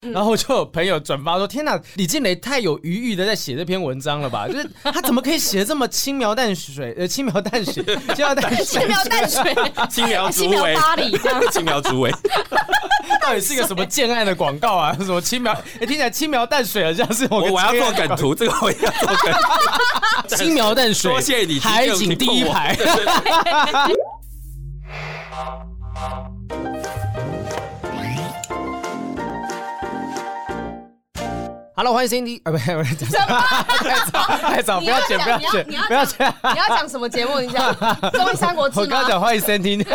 然后就有朋友转发说：“天哪，李静蕾太有余裕的在写这篇文章了吧？就是他怎么可以写的这么轻描淡水？呃，轻描淡写，轻描淡水，轻描淡水，轻描轻描巴黎，轻描竹尾，到底是一个什么建案的广告啊？什么轻描？哎，听起来轻描淡水好像是我我要做梗图，这个我要做梗图，轻描淡水，多谢你，海景第一排。”Hello，欢迎 Cindy，啊，不是，不是，什么？太早，太早，不要剪，不要剪，不要剪，你要讲什么节目？你讲《综艺三国志》吗？我刚讲欢迎 Cindy，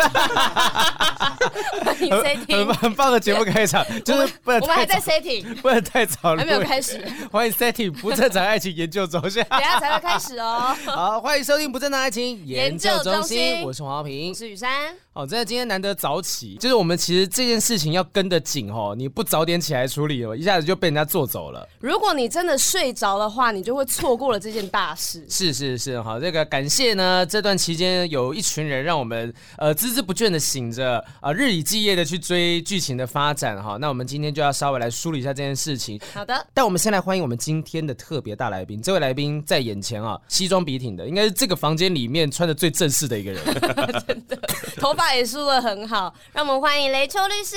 欢迎 Cindy，很很棒的节目开场，就是不能，我们还在 setting，不能太早，还没有开始。欢迎 Setting 不正常爱情研究中心，等下才会开始哦。好，欢迎收听不正常爱情研究中心，我是黄浩平，我是雨珊。好，真的今天难得早起，就是我们其实这件事情要跟得紧哦，你不早点起来处理哦，一下子就被人家做走了。如果你真的睡着的话，你就会错过了这件大事。是是是，好，这个感谢呢，这段期间有一群人让我们呃孜孜不倦的醒着啊、呃，日以继夜的去追剧情的发展哈。那我们今天就要稍微来梳理一下这件事情。好的，但我们先来欢迎我们今天的特别大来宾，这位来宾在眼前啊，西装笔挺的，应该是这个房间里面穿的最正式的一个人，真的，头发也梳的很。好，让我们欢迎雷秋律师。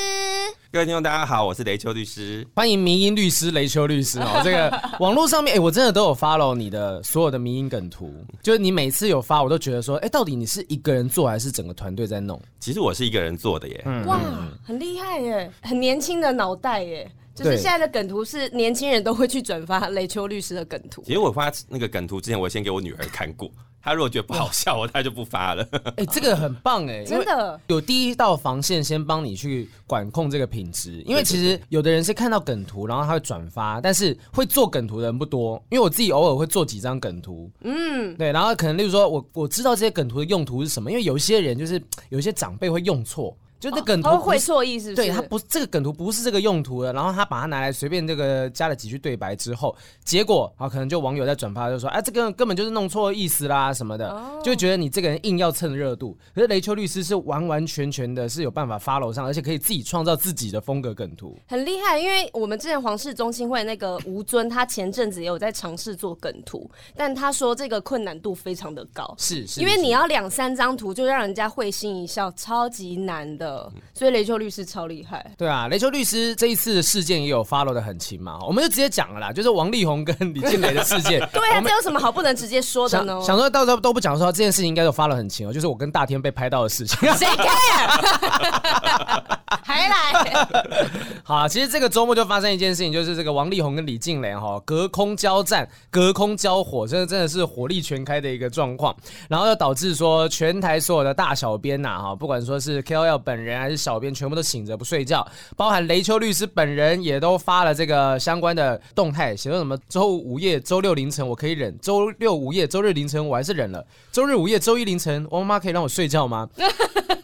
各位听众，大家好，我是雷秋律师。欢迎民音律师雷秋律师哦。这个 网络上面，哎，我真的都有 follow 你的所有的民音梗图，就是你每次有发，我都觉得说，哎，到底你是一个人做还是整个团队在弄？其实我是一个人做的耶。嗯、哇，很厉害耶，很年轻的脑袋耶。就是现在的梗图是年轻人都会去转发雷秋律师的梗图。其实我发那个梗图之前，我先给我女儿看过。他如果觉得不好笑，我他就不发了。哎、欸，这个很棒哎，真的有第一道防线先帮你去管控这个品质。因为其实有的人是看到梗图，然后他会转发，但是会做梗图的人不多。因为我自己偶尔会做几张梗图，嗯，对，然后可能例如说我我知道这些梗图的用途是什么，因为有一些人就是有一些长辈会用错。就那梗图会错意思，对他不这个梗图不是这个用途的，然后他把它拿来随便这个加了几句对白之后，结果啊可能就网友在转发就说，哎这个根本就是弄错意思啦什么的，就觉得你这个人硬要蹭热度。可是雷秋律师是完完全全的是有办法 follow 上，而且可以自己创造自己的风格梗图，很厉害。因为我们之前皇室中心会那个吴尊，他前阵子也有在尝试做梗图，但他说这个困难度非常的高，是是，因为你要两三张图就让人家会心一笑，超级难的。所以雷秋律师超厉害，对啊，雷秋律师这一次的事件也有 follow 的很勤嘛，我们就直接讲了啦，就是王力宏跟李静蕾的事件。对啊，这有什么好不能直接说的呢？想，想说到时候都不讲说这件事情应该都 follow 很勤哦，就是我跟大天被拍到的事情。谁 care？还来？好啊，其实这个周末就发生一件事情，就是这个王力宏跟李静蕾哈隔空交战、隔空交火，真的真的是火力全开的一个状况，然后又导致说全台所有的大小编呐哈，不管说是 KOL 本人还是小编，全部都醒着不睡觉，包含雷秋律师本人也都发了这个相关的动态，写说什么周五午夜、周六凌晨我可以忍，周六午夜、周日凌晨我还是忍了，周日午夜、周一凌晨我妈妈可以让我睡觉吗？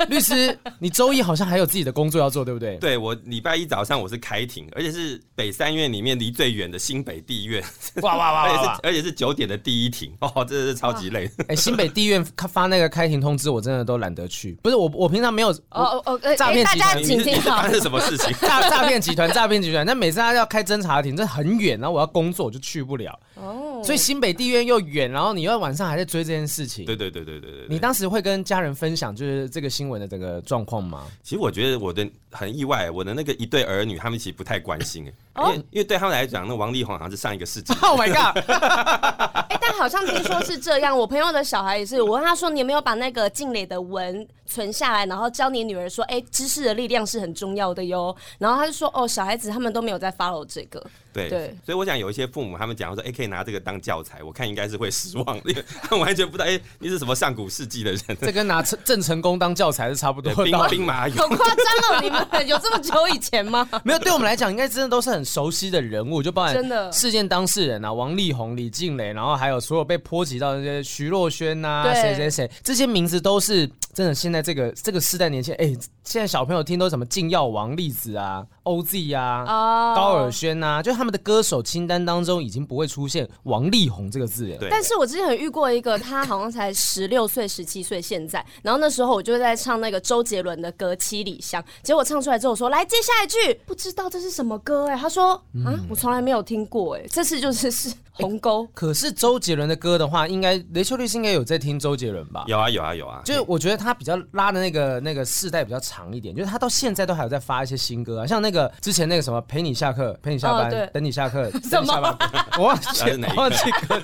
律师，你周一好像还有自己的工作要做，对不对？对，我礼拜一早上我是开庭，而且是北三院里面离最远的新北地院，哇哇哇，哇，而且是而且是九点的第一庭，哦，真的是超级累。哎、欸，新北地院发那个开庭通知，我真的都懒得去。不是我，我平常没有哦哦，诈骗集团，请听 好，发生什么事情？诈诈骗集团，诈骗集团。那每次他要开侦查庭，这很远，然后我要工作，我就去不了。哦，所以新北地院又远，然后你又晚上还在追这件事情。对对对对对对，对。你当时会跟家人分享就是这个新闻的整个状况吗？其实我觉得我的很意外，我的那个一对儿女，他们其实不太关心，因为因为对他们来讲，那王力宏好像是上一个世纪。Oh my god！哎，但好像听说是这样，我朋友的小孩也是，我问他说，你有没有把那个静蕾的文存下来，然后教你女儿说，哎，知识的力量是很重要的哟。然后他就说，哦，小孩子他们都没有在 follow 这个。对对，所以我想有一些父母他们讲说，哎，可以拿这个当教材，我看应该是会失望，因为 他们完全不知道，哎，你是什么上古世纪的人？这跟拿郑成功当教材是差不多的，兵兵马俑，好夸张哦！你们有这么久以前吗？没有，对我们来讲，应该真的都是很熟悉的人物，就包含真的事件当事人啊，王力宏、李静蕾，然后还有所有被波及到那些徐若瑄呐，谁谁谁，这些名字都是真的。现在这个这个世代年轻人，哎，现在小朋友听都什么禁药王、栗子啊。OZ 啊、oh. 高尔宣呐，就他们的歌手清单当中已经不会出现王力宏这个字了。对。但是我之前有遇过一个，他好像才十六岁、十七岁，现在，然后那时候我就在唱那个周杰伦的歌《七里香》，结果唱出来之后我说：“来接下一句，不知道这是什么歌？”哎，他说：“啊，我从来没有听过。”哎，这次就是是鸿沟。可是周杰伦的歌的话，应该雷秋律师应该有在听周杰伦吧？有啊，有啊，有啊。就是我觉得他比较拉的那个那个世代比较长一点，就是他到现在都还有在发一些新歌啊，像那个之前那个什么陪你下课，陪你下班，哦、等你下课，什么？我忘记我忘记歌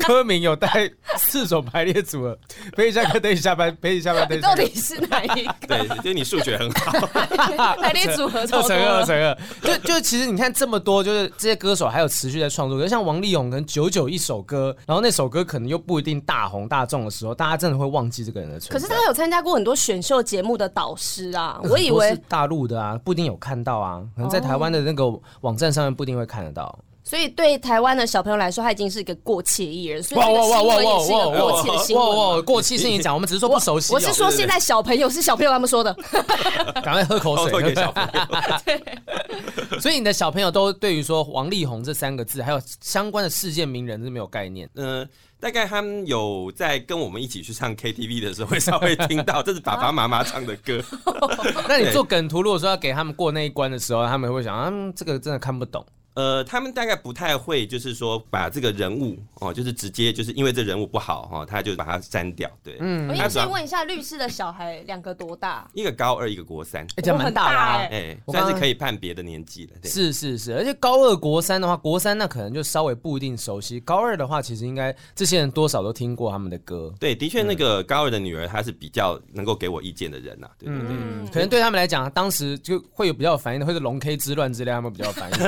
歌名有带四种排列组合，陪你下课，等你下班，陪你下班，等你下班。到底是哪一个？对，就你数学很好，排列组合二乘二，二乘二。就就其实你看这么多，就是这些歌手还有持续在创作，就像王力宏可能久久一首歌，然后那首歌可能又不一定大红大众的时候，大家真的会忘记这个人的存在。可是他有参加过很多选秀节目的导师啊，我以为是大陆的啊，不一定有看到啊，可能在台湾的那个网站上面不一定会看得到。所以对台湾的小朋友来说，他已经是一个过气艺人。所以这个新闻也是一个过气的新闻。哇哇哇！过气是你讲，我们只是说不熟悉。我是说现在小朋友是小朋友他们说的。赶快喝口水，给小朋友。对。所以你的小朋友都对于说王力宏这三个字，还有相关的世界名人是没有概念。嗯，大概他们有在跟我们一起去唱 KTV 的时候，会稍微听到 这是爸爸妈妈唱的歌。那你做梗图，如果说要给他们过那一关的时候，他们会想，嗯，这个真的看不懂。呃，他们大概不太会，就是说把这个人物哦，就是直接就是因为这人物不好哈，他就把它删掉。对，嗯。我先问一下，律师的小孩两个多大？一个高二，一个国三，哎，这蛮大的啊，哎，算是可以判别的年纪了。是是是，而且高二国三的话，国三那可能就稍微不一定熟悉，高二的话，其实应该这些人多少都听过他们的歌。对，的确，那个高二的女儿，她是比较能够给我意见的人呐，对不对？可能对他们来讲，当时就会有比较有反应的，或者龙 K 之乱之类，他们比较有反应。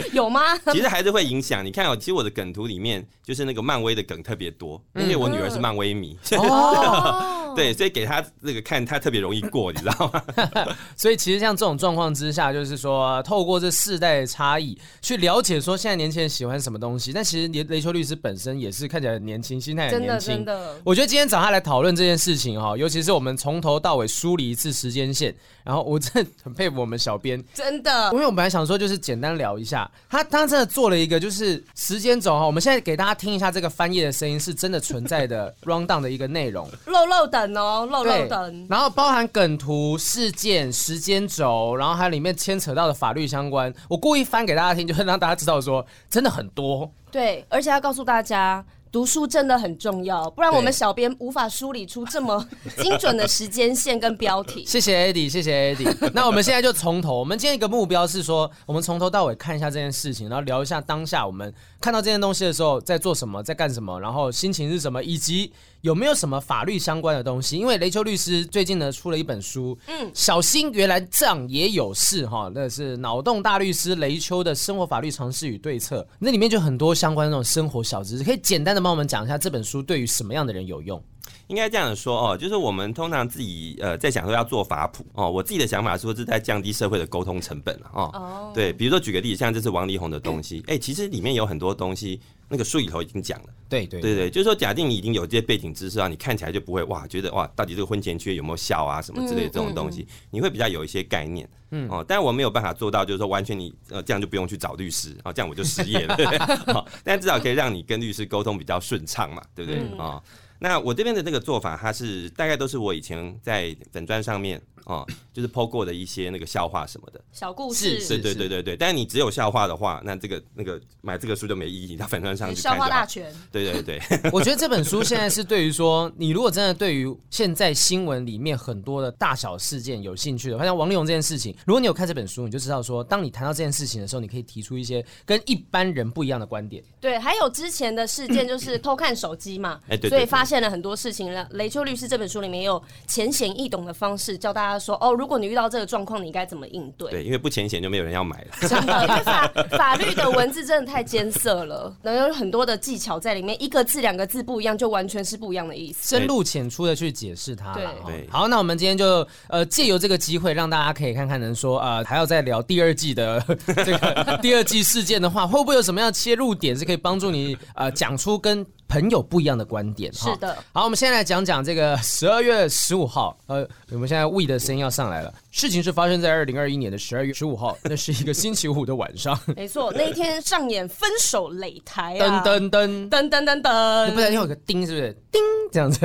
有吗？其实还是会影响。你看哦，其实我的梗图里面就是那个漫威的梗特别多，因为我女儿是漫威迷。哦，对，所以给他那个看，他特别容易过，你知道吗？所以其实像这种状况之下，就是说透过这世代的差异去了解说现在年轻人喜欢什么东西。但其实雷雷秋律师本身也是看起来很年轻，心态很年轻。真的，真的。我觉得今天找他来讨论这件事情哈，尤其是我们从头到尾梳理一次时间线，然后我真的很佩服我们小编，真的。因为我本来想说就是简单聊一下他，他。真的做了一个就是时间轴哈，我们现在给大家听一下这个翻页的声音，是真的存在的 round down 的一个内容，漏漏等哦，漏漏等，然后包含梗图、事件、时间轴，然后还有里面牵扯到的法律相关，我故意翻给大家听，就是让大家知道说真的很多，对，而且要告诉大家。读书真的很重要，不然我们小编无法梳理出这么精准的时间线跟标题。谢谢 Eddie，谢谢 Eddie。那我们现在就从头，我们今天一个目标是说，我们从头到尾看一下这件事情，然后聊一下当下我们看到这件东西的时候在做什么，在干什么，然后心情是什么，以及。有没有什么法律相关的东西？因为雷秋律师最近呢出了一本书，嗯，小心原来这样也有事哈，那是脑洞大律师雷秋的生活法律常识与对策，那里面就很多相关的那种生活小知识，可以简单的帮我们讲一下这本书对于什么样的人有用？应该这样说哦，就是我们通常自己呃在想说要做法普哦，我自己的想法说是在降低社会的沟通成本哦。哦，对，比如说举个例子，像这是王力宏的东西，哎、欸，其实里面有很多东西。那个书里头已经讲了，对对对对，就是说，假定你已经有这些背景知识啊，你看起来就不会哇，觉得哇，到底这个婚前契约有没有效啊，什么之类的这种东西，你会比较有一些概念，嗯哦，但我没有办法做到，就是说完全你呃这样就不用去找律师啊，这样我就失业了，对不对？好，但至少可以让你跟律师沟通比较顺畅嘛，对不对？啊，那我这边的这个做法，它是大概都是我以前在粉砖上面。哦，就是 po 过的一些那个笑话什么的小故事，是，对对对对。但是你只有笑话的话，那这个那个买这个书就没意义，到粉专上去。笑话大全。对对对，我觉得这本书现在是对于说，你如果真的对于现在新闻里面很多的大小事件有兴趣的，好像王力宏这件事情，如果你有看这本书，你就知道说，当你谈到这件事情的时候，你可以提出一些跟一般人不一样的观点。对，还有之前的事件就是 偷看手机嘛，哎对，所以发现了很多事情了。雷秋律师这本书里面也有浅显易懂的方式教大家说，哦，如果你遇到这个状况，你应该怎么应对？对，因为不浅显就没有人要买了。真的，因为法法律的文字真的太艰涩了，然后有很多的技巧在里面，一个字两个字不一样，就完全是不一样的意思。深入浅出的去解释它。对对。好，那我们今天就呃借由这个机会，让大家可以看看，能说呃还要再聊第二季的这个 第二季事件的话，会不会有什么样的切入点是可以帮助你呃讲出跟朋友不一样的观点？是的。好，我们现在来讲讲这个十二月十五号，呃，我们现在 We 的声音要上来了。事情是发生在二零二一年的十二月十五号，那是一个星期五的晚上。没错，那一天上演分手擂台啊！噔噔噔噔噔噔噔，你不小心有个叮，是不是？叮，这样子。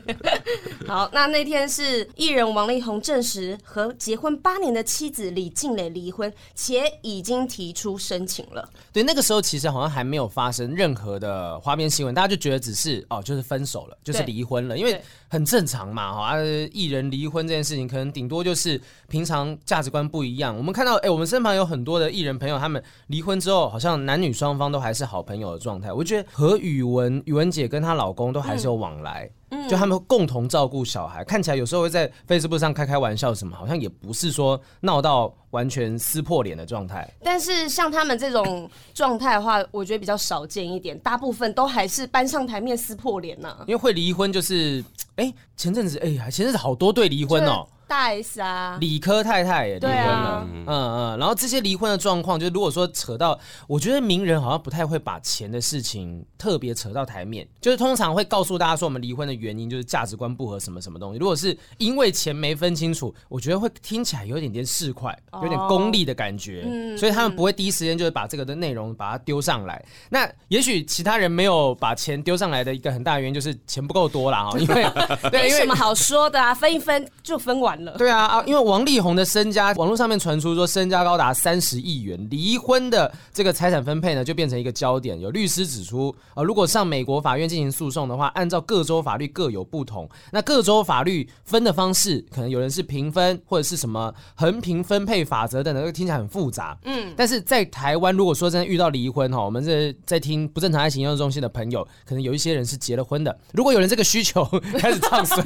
好，那那天是艺人王力宏证实和结婚八年的妻子李静蕾离婚，且已经提出申请了。对，那个时候其实好像还没有发生任何的花边新闻，大家就觉得只是哦，就是分手了，就是离婚了，因为很正常嘛，哈，艺人离婚这件事情，可能顶多就是平常价值观不一样。我们看到，哎，我们身旁有很多的艺人朋友，他们离婚之后，好像男女双方都还是好朋友的状态。我觉得和宇文宇文姐跟她老公都还是有往来。就他们共同照顾小孩，看起来有时候会在 Facebook 上开开玩笑什么，好像也不是说闹到完全撕破脸的状态。但是像他们这种状态的话，我觉得比较少见一点，大部分都还是搬上台面撕破脸呢。因为会离婚就是，哎、欸，前阵子哎呀，前阵子好多对离婚哦。大 S 啊，理科太太也离婚了，啊、嗯嗯，然后这些离婚的状况，就如果说扯到，我觉得名人好像不太会把钱的事情特别扯到台面，就是通常会告诉大家说我们离婚的原因就是价值观不合什么什么东西。如果是因为钱没分清楚，我觉得会听起来有点点市侩，有点功利的感觉，哦、所以他们不会第一时间就是把这个的内容把它丢上来。那也许其他人没有把钱丢上来的一个很大的原因就是钱不够多啦。哈，因为 对，没什么好说的啊，分一分就分完了。对啊啊！因为王力宏的身家，网络上面传出说身家高达三十亿元，离婚的这个财产分配呢，就变成一个焦点。有律师指出，呃，如果上美国法院进行诉讼的话，按照各州法律各有不同，那各州法律分的方式，可能有人是平分，或者是什么横平分配法则等等，听起来很复杂。嗯，但是在台湾，如果说真的遇到离婚哈，我们这在听不正常爱情研究中心的朋友，可能有一些人是结了婚的。如果有人这个需求 开始唱衰，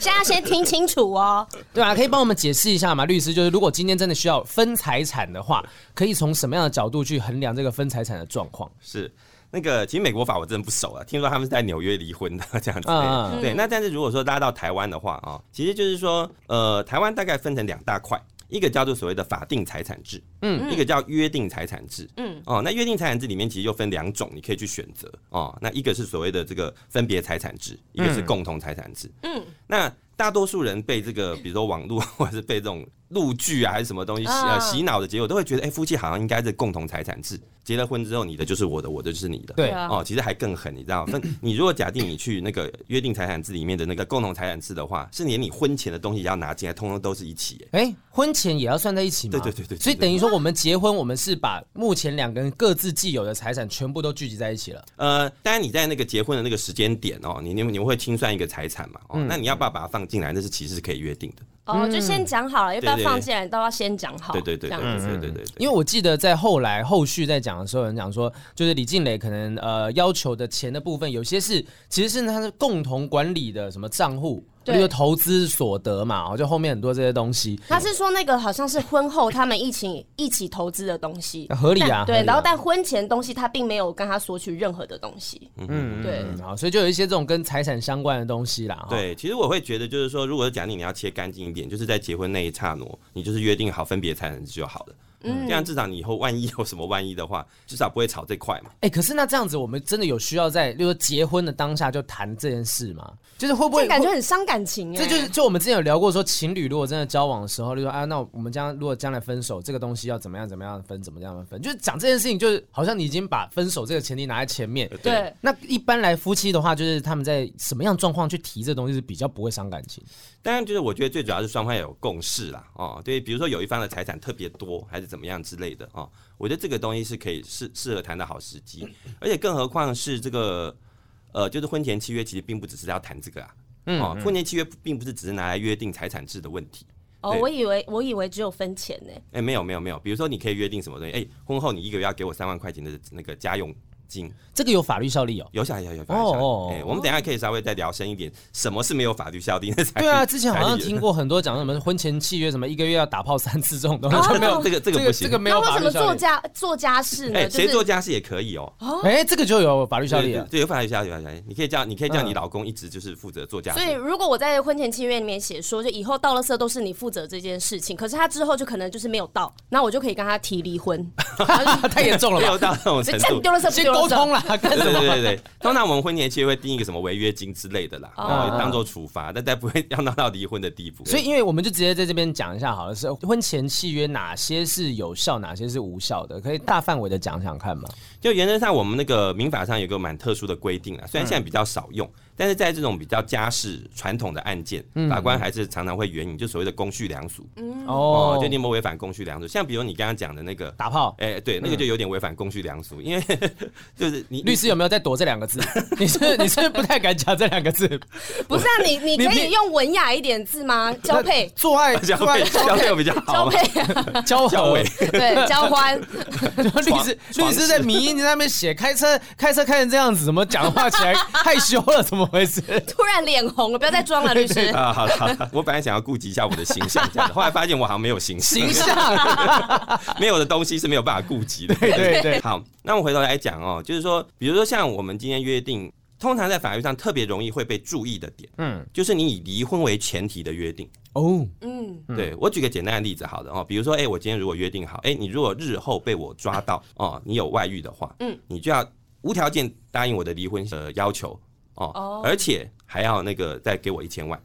现在先听清楚哦，对啊，可以帮我们解释一下吗？律师，就是如果今天真的需要分财产的话，可以从什么样的角度去衡量这个分财产的状况？是那个，其实美国法我真的不熟啊，听说他们是在纽约离婚的 这样子。嗯、对，那但是如果说拉到台湾的话啊，其实就是说，呃，台湾大概分成两大块，一个叫做所谓的法定财产制，嗯，一个叫约定财产制，嗯，哦，那约定财产制里面其实又分两种，你可以去选择哦。那一个是所谓的这个分别财产制，一个是共同财产制，嗯，那。大多数人被这个，比如说网络 或者是被这种录剧啊，还是什么东西洗呃洗脑的结果，都会觉得，哎、欸，夫妻好像应该是共同财产制。结了婚之后，你的就是我的，我的就是你的。对啊哦，其实还更狠，你知道吗？分 你如果假定你去那个约定财产制里面的那个共同财产制的话，是连你婚前的东西也要拿进来，通通都是一起。哎、欸，婚前也要算在一起吗？对对对对，对。所以等于说，我们结婚，我们是把目前两个人各自既有的财产全部都聚集在一起了。呃，当然你在那个结婚的那个时间点哦，你你你们会清算一个财产嘛？哦，嗯、那你要不要把它放进来？那是其实是可以约定的。哦，就先讲好了，要不要放进来都要先讲好。对对对，这样子，对对对。因为我记得在后来后续在讲的时候，有人讲说，就是李静蕾可能呃要求的钱的部分，有些是其实是他是共同管理的什么账户。这个投资所得嘛，就后面很多这些东西。他是说那个好像是婚后他们一起一起投资的东西，合理啊。对，然后但婚前东西他并没有跟他索取任何的东西。嗯，对。好，所以就有一些这种跟财产相关的东西啦。对，其实我会觉得就是说，如果是假定你要切干净一点，就是在结婚那一刹那，你就是约定好分别财产就好了。嗯，这样至少你以后万一有什么万一的话，至少不会吵这块嘛。哎、欸，可是那这样子，我们真的有需要在，例如说结婚的当下就谈这件事吗？就是会不会感觉很伤感情？这就是就我们之前有聊过，说情侣如果真的交往的时候，例如说啊，那我们将如果将来分手，这个东西要怎么样怎么样分，怎么样分？就是讲这件事情，就是好像你已经把分手这个前提拿在前面。对。那一般来夫妻的话，就是他们在什么样状况去提这东西是比较不会伤感情？当然，就是我觉得最主要是双方要有共识啦。哦，对，比如说有一方的财产特别多，还是怎么样之类的。哦，我觉得这个东西是可以适适合谈的好时机，而且更何况是这个，呃，就是婚前契约其实并不只是要谈这个啊，嗯，哦，婚前契约并不是只是拿来约定财产制的问题。哦，我以为我以为只有分钱呢。哎，没有没有没有，比如说你可以约定什么东西，哎，婚后你一个月要给我三万块钱的那个家用。金这个有法律效力哦，有效有有法律效力。哦，我们等下可以稍微再聊深一点，什么是没有法律效力的？对啊，之前好像听过很多讲什么婚前契约，什么一个月要打炮三次这种东西，就没有这个这个不行，这个没有法律效力。那为什么做家做家事呢？哎，谁做家事也可以哦。哎，这个就有法律效力了，对，有法律效力，有法律效力。你可以叫你可以叫你老公一直就是负责做家事。所以如果我在婚前契约里面写说，就以后到了色都是你负责这件事情，可是他之后就可能就是没有到，那我就可以跟他提离婚。太严重了吧？没有到那种程度。丢了什么？先沟通啦，干什么？对对对，通常我们婚前契约会定一个什么违约金之类的啦，然后当做处罚，但但不会 要闹到离婚的地步。所以，因为我们就直接在这边讲一下，好了，是婚前契约哪些是有效，哪些是无效的，可以大范围的讲讲看嘛？就原则上，我们那个民法上有个蛮特殊的规定啊，虽然现在比较少用。但是在这种比较家事传统的案件，法官还是常常会援引，就所谓的公序良俗。哦，就你有没有违反公序良俗？像比如你刚刚讲的那个打炮，哎，对，那个就有点违反公序良俗，因为 就是你律师有没有在躲这两个字？你是你是不太敢讲这两个字？不是啊，你你可以用文雅一点字吗？交配、做爱、交配、交配比较好。交配、交交尾，对，交欢。律师律师在迷你那边写，开车开车开成这样子，怎么讲话起来害羞了？怎么？回事？突然脸红了，不要再装了，律师。啊，好了好了，我本来想要顾及一下我的形象，这样子，后来发现我好像没有形象，形象 没有的东西是没有办法顾及的。对对对。好，那我回头来讲哦，就是说，比如说像我们今天约定，通常在法律上特别容易会被注意的点，嗯，就是你以离婚为前提的约定。哦，嗯，对，我举个简单的例子，好的哦，比如说，哎，我今天如果约定好，哎，你如果日后被我抓到哦，你有外遇的话，嗯，你就要无条件答应我的离婚的要求。哦，而且还要那个再给我一千万，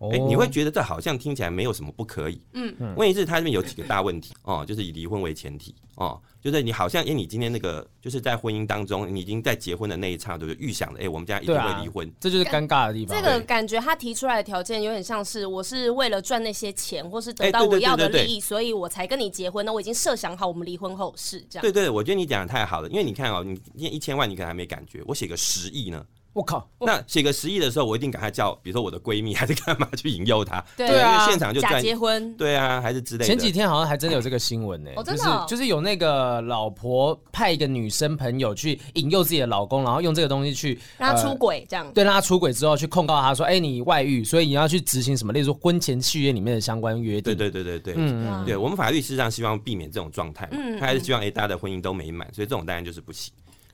哎、欸，你会觉得这好像听起来没有什么不可以，嗯嗯，问题是他这边有几个大问题哦，就是以离婚为前提哦，就是你好像因为你今天那个就是在婚姻当中，你已经在结婚的那一刹那就预想了，哎、欸，我们家一定会离婚，这就是尴尬的地方。这个感觉他提出来的条件有点像是我是为了赚那些钱，或是得到我要的利益，所以我才跟你结婚。那我已经设想好我们离婚后事这样。对，对对，我觉得你讲的太好了，因为你看哦，你今天一千万你可能还没感觉，我写个十亿呢。我靠！那写个十亿的时候，我一定赶快叫，比如说我的闺蜜 还是干嘛去引诱她，对啊，因为现场就假结婚，对啊，还是之类的。前几天好像还真的有这个新闻呢，就是就是有那个老婆派一个女生朋友去引诱自己的老公，然后用这个东西去让他出轨，这样对，让他出轨之后去控告他说，哎，你外遇，所以你要去执行什么，例如说婚前契约里面的相关约定。对对对对对，嗯，对我们法律事实上希望避免这种状态，嗯，他还是希望哎大家的婚姻都美满，所以这种当然就是不行。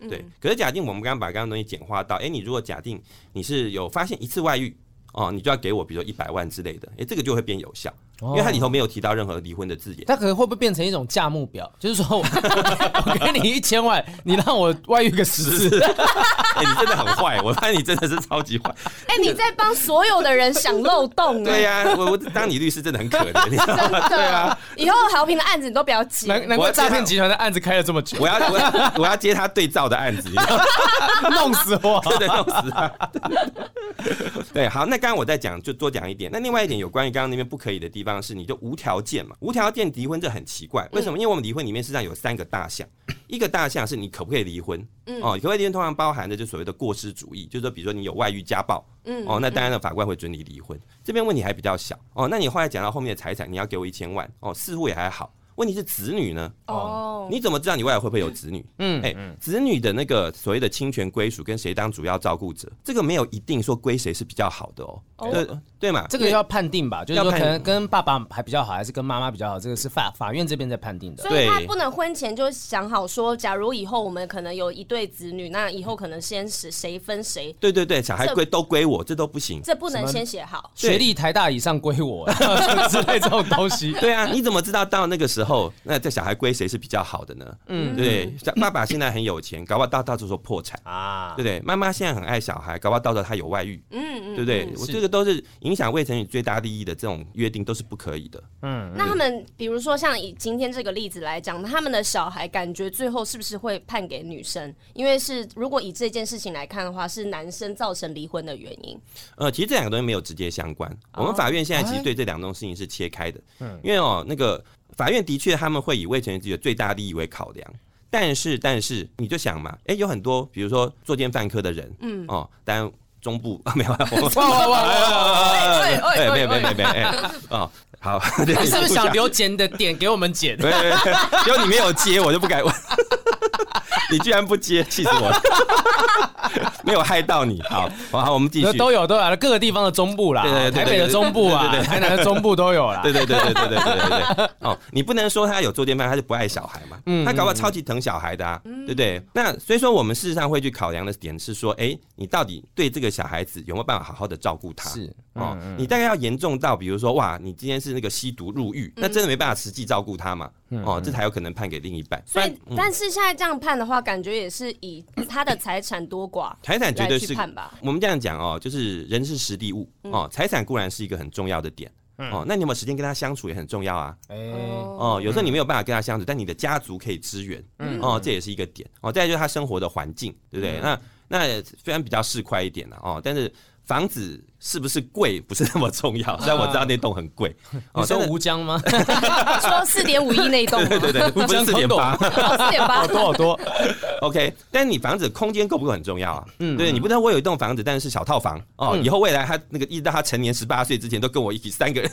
对，可是假定我们刚刚把刚刚东西简化到，哎，你如果假定你是有发现一次外遇，哦，你就要给我比如说一百万之类的，哎，这个就会变有效。因为它里头没有提到任何离婚的字眼，它可能会不会变成一种价目表？就是说我，我给你一千万，你让我外遇个十次。哎，你真的很坏，我发现你真的是超级坏。哎，你在帮所有的人想漏洞。对呀，我我当你律师真的很可怜。对啊，以后豪平的案子你都不要接。难难怪诈骗集团的案子开了这么久。我要我要我要接他对照的案子，弄死我，对对，弄死他。对，好，那刚刚我在讲，就多讲一点。那另外一点有关于刚刚那边不可以的地方。是你就无条件嘛？无条件离婚这很奇怪，为什么？因为我们离婚里面实际上有三个大项，一个大项是你可不可以离婚？哦，可不可以离婚通常包含的就所谓的过失主义，就是说，比如说你有外遇、家暴，哦，那当然了，法官会准你离婚。这边问题还比较小哦，那你后来讲到后面的财产，你要给我一千万，哦，似乎也还好。问题是子女呢？哦，你怎么知道你未来会不会有子女？嗯，哎，子女的那个所谓的侵权归属跟谁当主要照顾者，这个没有一定说归谁是比较好的哦。对对嘛，这个要判定吧，就是说可能跟爸爸还比较好，还是跟妈妈比较好，这个是法法院这边在判定的。所以他不能婚前就想好说，假如以后我们可能有一对子女，那以后可能先是谁分谁。对对对，小孩归都归我，这都不行。这不能先写好，学历台大以上归我 之类这种东西。对啊，你怎么知道到那个时候，那这小孩归谁是比较好的呢？嗯，对，爸爸现在很有钱，搞不好到到时候破产啊，对不对？妈妈现在很爱小孩，搞不好到时候他有外遇，嗯嗯，对不对？我这个都是影响未成年最大利益的这种约定都是不可以的。嗯，那他们比如说像以今天这个例子来讲，他们的小孩感觉最后是不是会判给女生？因为是如果以这件事情来看的话，是男生造成离婚的原因。呃，其实这两个东西没有直接相关。我们法院现在其实对这两种事情是切开的。嗯，因为哦，那个。法院的确他们会以未成年自己的最大利益为考量，但是但是你就想嘛，哎、欸，有很多比如说作奸犯科的人，嗯哦，但中部 啊没有，哇哇哇，哎哎没有没有没有没有哎哦好，你是不是想留剪的点给我们剪？对，结果你没有接，我就不敢问。你居然不接，气死我了！没有害到你，好，好，我们继续。都有，都有，各个地方的中部啦，对对，台北的中部啊，台南的中部都有啦。对对对对对对对对。哦，你不能说他有做奸犯，他就不爱小孩嘛？嗯，他搞不好超级疼小孩的啊，对不对？那所以说，我们事实上会去考量的点是说，哎，你到底对这个小孩子有没有办法好好的照顾他？是哦，你大概要严重到，比如说，哇，你今天是那个吸毒入狱，那真的没办法实际照顾他嘛？哦，这才有可能判给另一半。所以，但是现在这样判的话，感觉也是以他的财产多寡，财产绝对是判吧。我们这样讲哦，就是人是实地物哦，财产固然是一个很重要的点。哦，那你有没有时间跟他相处也很重要啊。哎，哦，有时候你没有办法跟他相处，但你的家族可以支援，哦，这也是一个点。哦，再来就是他生活的环境，对不对？那那虽然比较市侩一点了哦，但是房子。是不是贵不是那么重要，虽然我知道那栋很贵。你说吴江吗？说四点五亿那栋？对对对，不是四点八，四点八好多好多。OK，但是你房子空间够不够很重要啊？嗯，对，你不知道我有一栋房子，但是是小套房哦，以后未来他那个一直到他成年十八岁之前都跟我一起三个人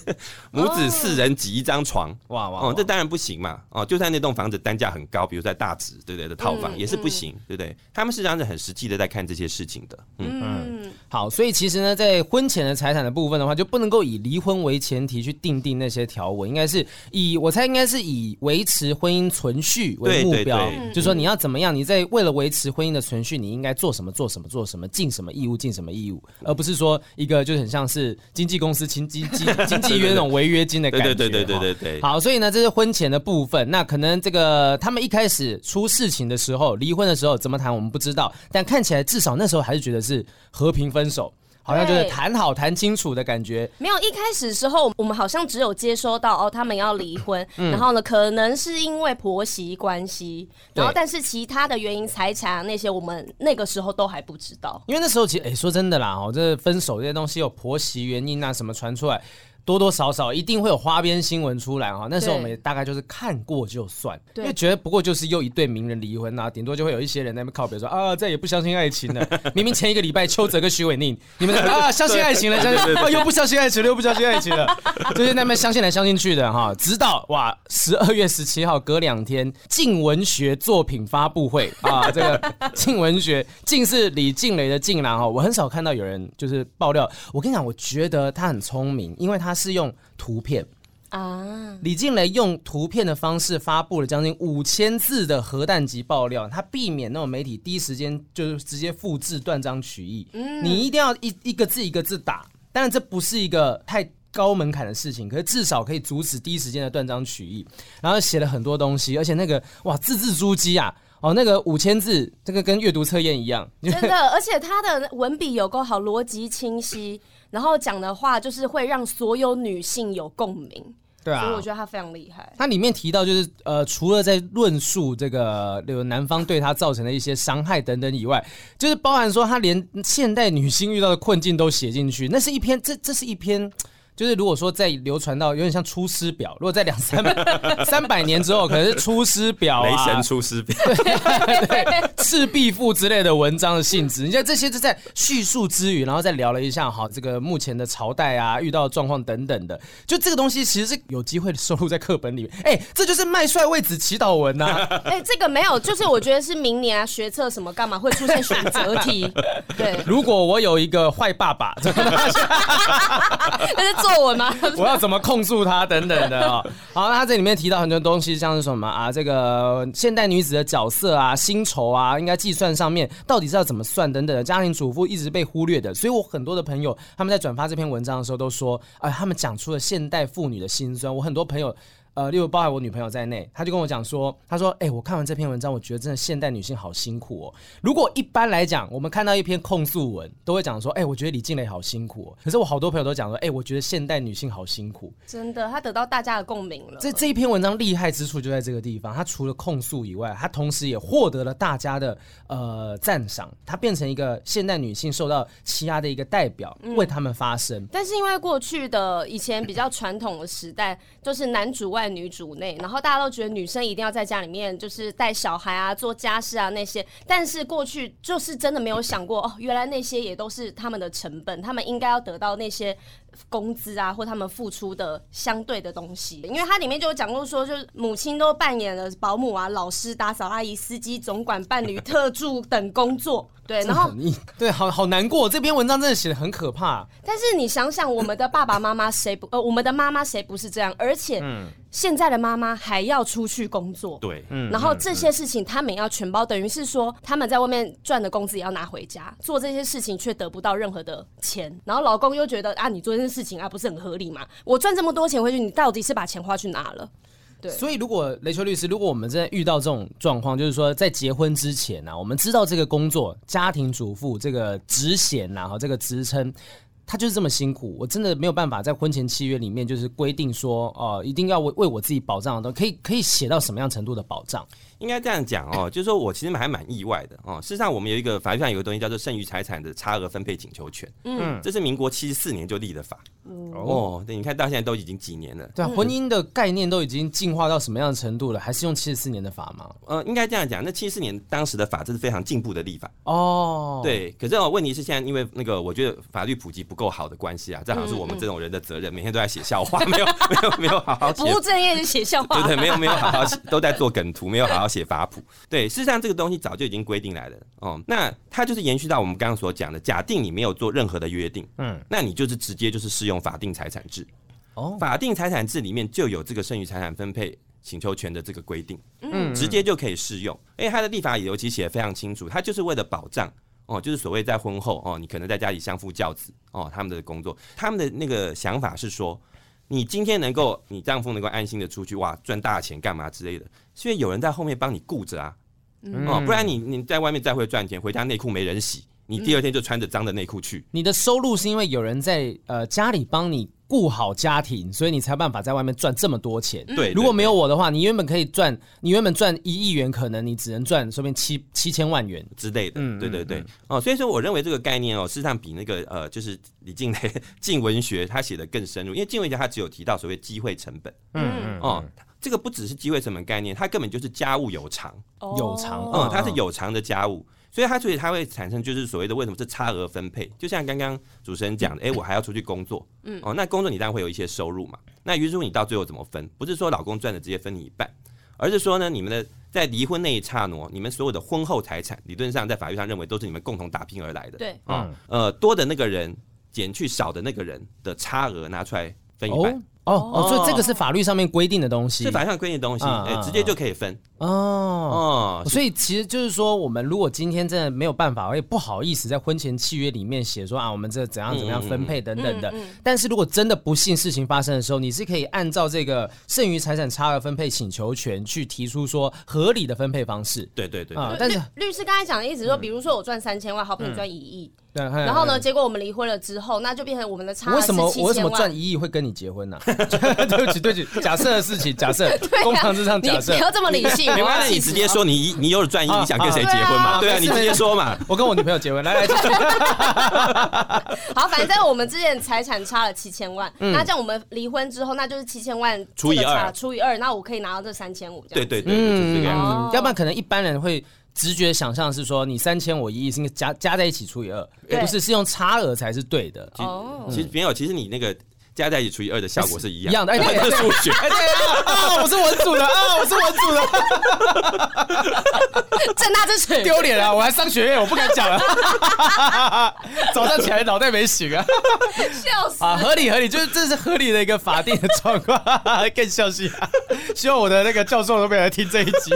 母子四人挤一张床，哇哇，哦，这当然不行嘛。哦，就算那栋房子单价很高，比如在大直，对不对的套房也是不行，对不对？他们是这样子很实际的在看这些事情的。嗯嗯，好，所以其实呢，在婚前的财产的部分的话，就不能够以离婚为前提去定定那些条文，应该是以我猜应该是以维持婚姻存续为目标，就是说你要怎么样，你在为了维持婚姻的存续，你应该做什么做什么做什么，尽什么义务尽什么义务，而不是说一个就很像是经纪公司经经经经纪约那种违约金的感觉。对对对对对对。好，所以呢，这是婚前的部分。那可能这个他们一开始出事情的时候，离婚的时候怎么谈我们不知道，但看起来至少那时候还是觉得是和平分手。好像就是谈好谈清楚的感觉。没有一开始的时候，我们好像只有接收到哦，他们要离婚，嗯、然后呢，可能是因为婆媳关系，然后但是其他的原因、财产啊那些，我们那个时候都还不知道。因为那时候其实，哎，说真的啦，哦，这分手这些东西有婆媳原因啊什么传出来。多多少少一定会有花边新闻出来哈，那时候我们也大概就是看过就算，因为觉得不过就是又一对名人离婚啊，顶多就会有一些人在那边靠北说啊，再也不相信爱情了。明明前一个礼拜邱泽跟徐伟宁，你们啊 相信爱情了，相信啊又不相信爱情了，又不相信爱情了，就是那边相信来相信去的哈。直到哇十二月十七号隔两天，静文学作品发布会啊，这个静文学静是李静蕾的静啦哈，我很少看到有人就是爆料。我跟你讲，我觉得他很聪明，因为他。是用图片啊，李静蕾用图片的方式发布了将近五千字的核弹级爆料，他避免那种媒体第一时间就是直接复制断章取义。嗯，你一定要一一个字一个字打，当然这不是一个太高门槛的事情，可是至少可以阻止第一时间的断章取义。然后写了很多东西，而且那个哇字字珠玑啊，哦那个五千字，这个跟阅读测验一样，真的，而且他的文笔有够好，逻辑清晰。然后讲的话就是会让所有女性有共鸣，对啊，所以我觉得他非常厉害。他里面提到就是呃，除了在论述这个有男方对他造成的一些伤害等等以外，就是包含说他连现代女性遇到的困境都写进去，那是一篇，这这是一篇。就是如果说在流传到有点像出师表，如果在两三百 三百年之后，可能是出师表啊，雷神出师表，对，对，赤壁赋之类的文章的性质。你像这些是在叙述之余，然后再聊了一下哈，这个目前的朝代啊，遇到的状况等等的，就这个东西其实是有机会收录在课本里面。哎、欸，这就是麦帅为子祈祷文呐、啊。哎、欸，这个没有，就是我觉得是明年啊，学测什么干嘛会出现选择题？对，如果我有一个坏爸爸，那是做。作文吗？我要怎么控诉他 等等的啊？好，那他这里面提到很多东西，像是什么啊？这个现代女子的角色啊，薪酬啊，应该计算上面到底是要怎么算等等的。家庭主妇一直被忽略的，所以我很多的朋友他们在转发这篇文章的时候都说，哎，他们讲出了现代妇女的辛酸。我很多朋友。呃，例如包含我女朋友在内，她就跟我讲说，她说，哎、欸，我看完这篇文章，我觉得真的现代女性好辛苦哦。如果一般来讲，我们看到一篇控诉文，都会讲说，哎、欸，我觉得李静蕾好辛苦哦。可是我好多朋友都讲说，哎、欸，我觉得现代女性好辛苦。真的，她得到大家的共鸣了。这这一篇文章厉害之处就在这个地方，她除了控诉以外，她同时也获得了大家的呃赞赏，她变成一个现代女性受到欺压的一个代表，嗯、为他们发声。但是因为过去的以前比较传统的时代，就是男主外女主内。然后大家都觉得女生一定要在家里面就是带小孩啊、做家事啊那些，但是过去就是真的没有想过哦，原来那些也都是他们的成本，他们应该要得到那些工资啊，或他们付出的相对的东西。因为它里面就有讲过说，就是母亲都扮演了保姆啊、老师、打扫阿姨、司机、总管、伴侣、特助等工作。对，然后对，好好难过。这篇文章真的写的很可怕。但是你想想，我们的爸爸妈妈谁不呃，我们的妈妈谁不是这样？而且，现在的妈妈还要出去工作。对，嗯。然后这些事情他们也要全包，等于是说他们在外面赚的工资也要拿回家，做这些事情却得不到任何的钱。然后老公又觉得啊，你做这件事情啊不是很合理吗？我赚这么多钱回去，你到底是把钱花去哪了？对，所以如果雷秋律师，如果我们真的遇到这种状况，就是说在结婚之前呢、我们知道这个工作家庭主妇这个职衔呐，哈，这个职称。他就是这么辛苦，我真的没有办法在婚前契约里面就是规定说，哦、呃，一定要为为我自己保障的，可以可以写到什么样程度的保障？应该这样讲哦，就是说我其实还蛮意外的哦。事实上，我们有一个法律上有个东西叫做剩余财产的差额分配请求权，嗯，这是民国七十四年就立的法，嗯、哦，对，你看到现在都已经几年了，对、啊，婚姻的概念都已经进化到什么样的程度了？还是用七十四年的法吗？呃，应该这样讲，那七十四年当时的法，这是非常进步的立法哦。对，可是哦，问题是现在因为那个我觉得法律普及不够好的关系啊，这好像是我们这种人的责任，每天都在写笑话，没有没有没有好好写，不务正业就写笑话，对对，没有没有好好写，都在做梗图，没有好好写法谱。对，事实上这个东西早就已经规定来了哦。那它就是延续到我们刚刚所讲的，假定你没有做任何的约定，嗯，那你就是直接就是适用法定财产制。哦，法定财产制里面就有这个剩余财产分配请求权的这个规定，嗯，直接就可以适用。哎，它的立法也尤其写得非常清楚，它就是为了保障哦，就是所谓在婚后哦，你可能在家里相夫教子哦，他们的工作，他们的那个想法是说。你今天能够，你丈夫能够安心的出去哇，赚大钱干嘛之类的，是因为有人在后面帮你顾着啊，嗯、哦，不然你你在外面再会赚钱，回家内裤没人洗，你第二天就穿着脏的内裤去。你的收入是因为有人在呃家里帮你。顾好家庭，所以你才有办法在外面赚这么多钱。对，如果没有我的话，你原本可以赚，你原本赚一亿元，可能你只能赚说不定七七千万元之类的。嗯，对对对。哦，所以说我认为这个概念哦，事实上比那个呃，就是李静蕾 静文学他写的更深入，因为静文学他只有提到所谓机会成本。嗯嗯。哦，这个不只是机会成本概念，它根本就是家务有偿。有偿。嗯，它是有偿的家务。所以它所以它会产生就是所谓的为什么是差额分配？就像刚刚主持人讲的，哎，我还要出去工作，嗯，哦，那工作你当然会有一些收入嘛。那于是乎你到最后怎么分？不是说老公赚的直接分你一半，而是说呢，你们的在离婚那一刹那，你们所有的婚后财产，理论上在法律上认为都是你们共同打拼而来的。对，嗯，呃，多的那个人减去少的那个人的差额拿出来分一半。哦哦，所以这个是法律上面规定的东西，是法律上规定的东西，哎，直接就可以分。哦哦，所以其实就是说，我们如果今天真的没有办法，也不好意思在婚前契约里面写说啊，我们这怎样怎么样分配等等的。但是如果真的不幸事情发生的时候，你是可以按照这个剩余财产差额分配请求权去提出说合理的分配方式。对对对。啊，但是律师刚才讲的意思说，比如说我赚三千万，好比你赚一亿，对，然后呢，结果我们离婚了之后，那就变成我们的差额为什么我为什么赚一亿会跟你结婚呢？对不起对不起，假设的事情，假设公堂之上假设，你不要这么理性，没关系，你直接。说你你有了赚一，你想跟谁结婚嘛？对啊，你直接说嘛。我跟我女朋友结婚，来来。好，反正我们之前财产差了七千万，那这样我们离婚之后，那就是七千万除以二，除以二，那我可以拿到这三千五。对对对，就是这个样子。要不然可能一般人会直觉想象是说，你三千我一亿，是加加在一起除以二，不是是用差额才是对的。哦，其实没有，其实你那个。加在一起除以二的效果是一样一样的，哎，对，数学，哎，对啊，我是文组的啊，我是文组的，政大之耻，丢脸啊！我还商学院，我不敢讲了。早上起来脑袋没醒啊，笑死啊！合理合理，就是这是合理的一个法定的状况，更笑死啊！希望我的那个教授都没有来听这一集，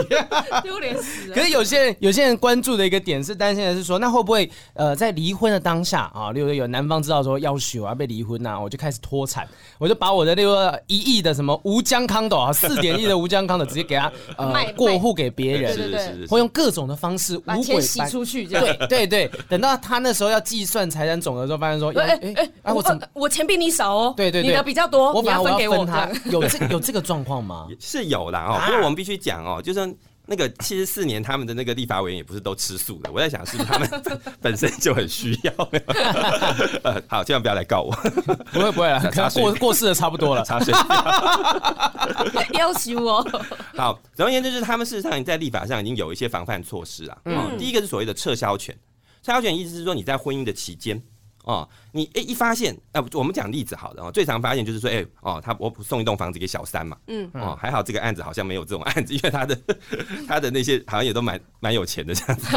丢脸死。可是有些人有些人关注的一个点是担心的是说，那会不会呃在离婚的当下啊，例如有男方知道说要许我要被离婚呐，我就开始脱产。我就把我的那个一亿的什么吴江康斗啊，四点亿的吴江康斗直接给他呃过户给别人，对对对，会用各种的方式把钱洗出去，对对对。等到他那时候要计算财产总额的时候，发现说，哎哎哎，我怎么我钱比你少哦？对对对，你的比较多，我反而分给我他。有这有这个状况吗？是有的哦，不过我们必须讲哦，就是。那个七十四年，他们的那个立法委员也不是都吃素的。我在想，是不是他们 本身就很需要？呃，好，千万不要来告我。不会不会啊，过过世的差不多了，茶水。要求我。好，总而言之，就是他们事实上在立法上已经有一些防范措施了。嗯，第一个是所谓的撤销权。撤销权意思是说，你在婚姻的期间。哦，你诶一发现，呃，我们讲例子好的哦，最常发现就是说，哎，哦，他我送一栋房子给小三嘛，嗯，哦，还好这个案子好像没有这种案子，因为他的 他的那些好像也都蛮蛮有钱的这样子。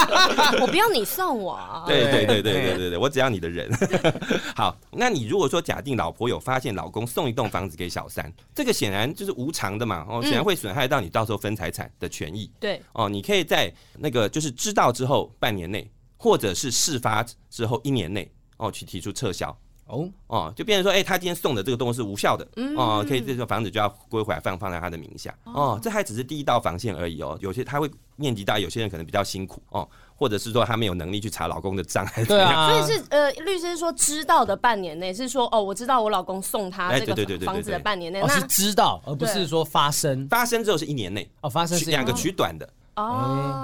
我不要你送我啊。对对对对对对对，我只要你的人。好，那你如果说假定老婆有发现老公送一栋房子给小三，这个显然就是无偿的嘛，哦，显然会损害到你到时候分财产的权益。对，哦，你可以在那个就是知道之后半年内。或者是事发之后一年内哦，去提出撤销。哦。哦，就变成说，哎、欸，他今天送的这个东西是无效的，嗯。哦，可以这个房子就要归回来放放在他的名下，哦，这还只是第一道防线而已哦，有些他会面积大，有些人可能比较辛苦。哦，或者是说他没有能力去查老公的账，还是怎样？对啊，所以是呃，律师说知道的半年内是说哦，我知道我老公送他这个房子的半年内，那是知道，而不是说发生，发生之后是一年内。哦，发生是两个取短的。哦，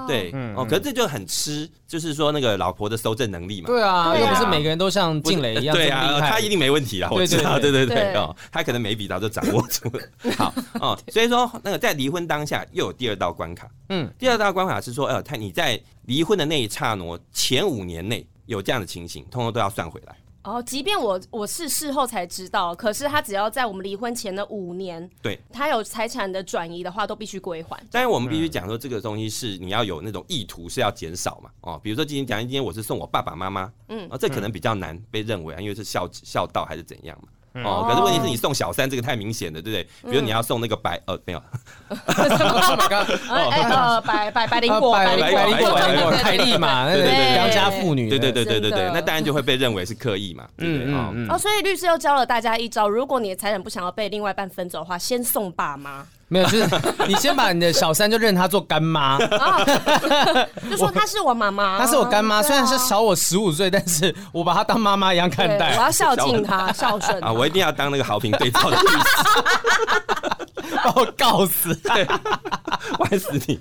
对，哦，可是这就很吃，就是说那个老婆的搜证能力嘛。对啊，又不是每个人都像静蕾一样。对啊，他一定没问题啊，我知道。对对对，哦，他可能每笔刀都掌握住了。好 哦，所以说那个在离婚当下又有第二道关卡。嗯，第二道关卡是说，呃，他你在离婚的那一刹那前五年内有这样的情形，通通都要算回来。哦，即便我我是事后才知道，可是他只要在我们离婚前的五年，对，他有财产的转移的话，都必须归还。但是我们必须讲说，这个东西是你要有那种意图，是要减少嘛。哦，比如说今天讲今天我是送我爸爸妈妈，嗯，啊，这可能比较难被认为啊，因为是孝孝道还是怎样嘛。哦，可是问题是你送小三这个太明显了，对不对？比如你要送那个白呃没有，呃白白白灵果，白灵果，白灵果，凯莉嘛，对对对，良家妇女，对对对对对对，那当然就会被认为是刻意嘛，对不对？哦，所以律师又教了大家一招，如果你的财产不想要被另外一半分走的话，先送爸妈。没有，就是你先把你的小三就认她做干妈，就说她是我妈妈，她是我干妈，虽然是小我十五岁，但是我把她当妈妈一样看待，我要孝敬她，孝顺啊，我一定要当那个好评对照的律师，把我告死，对，玩死你，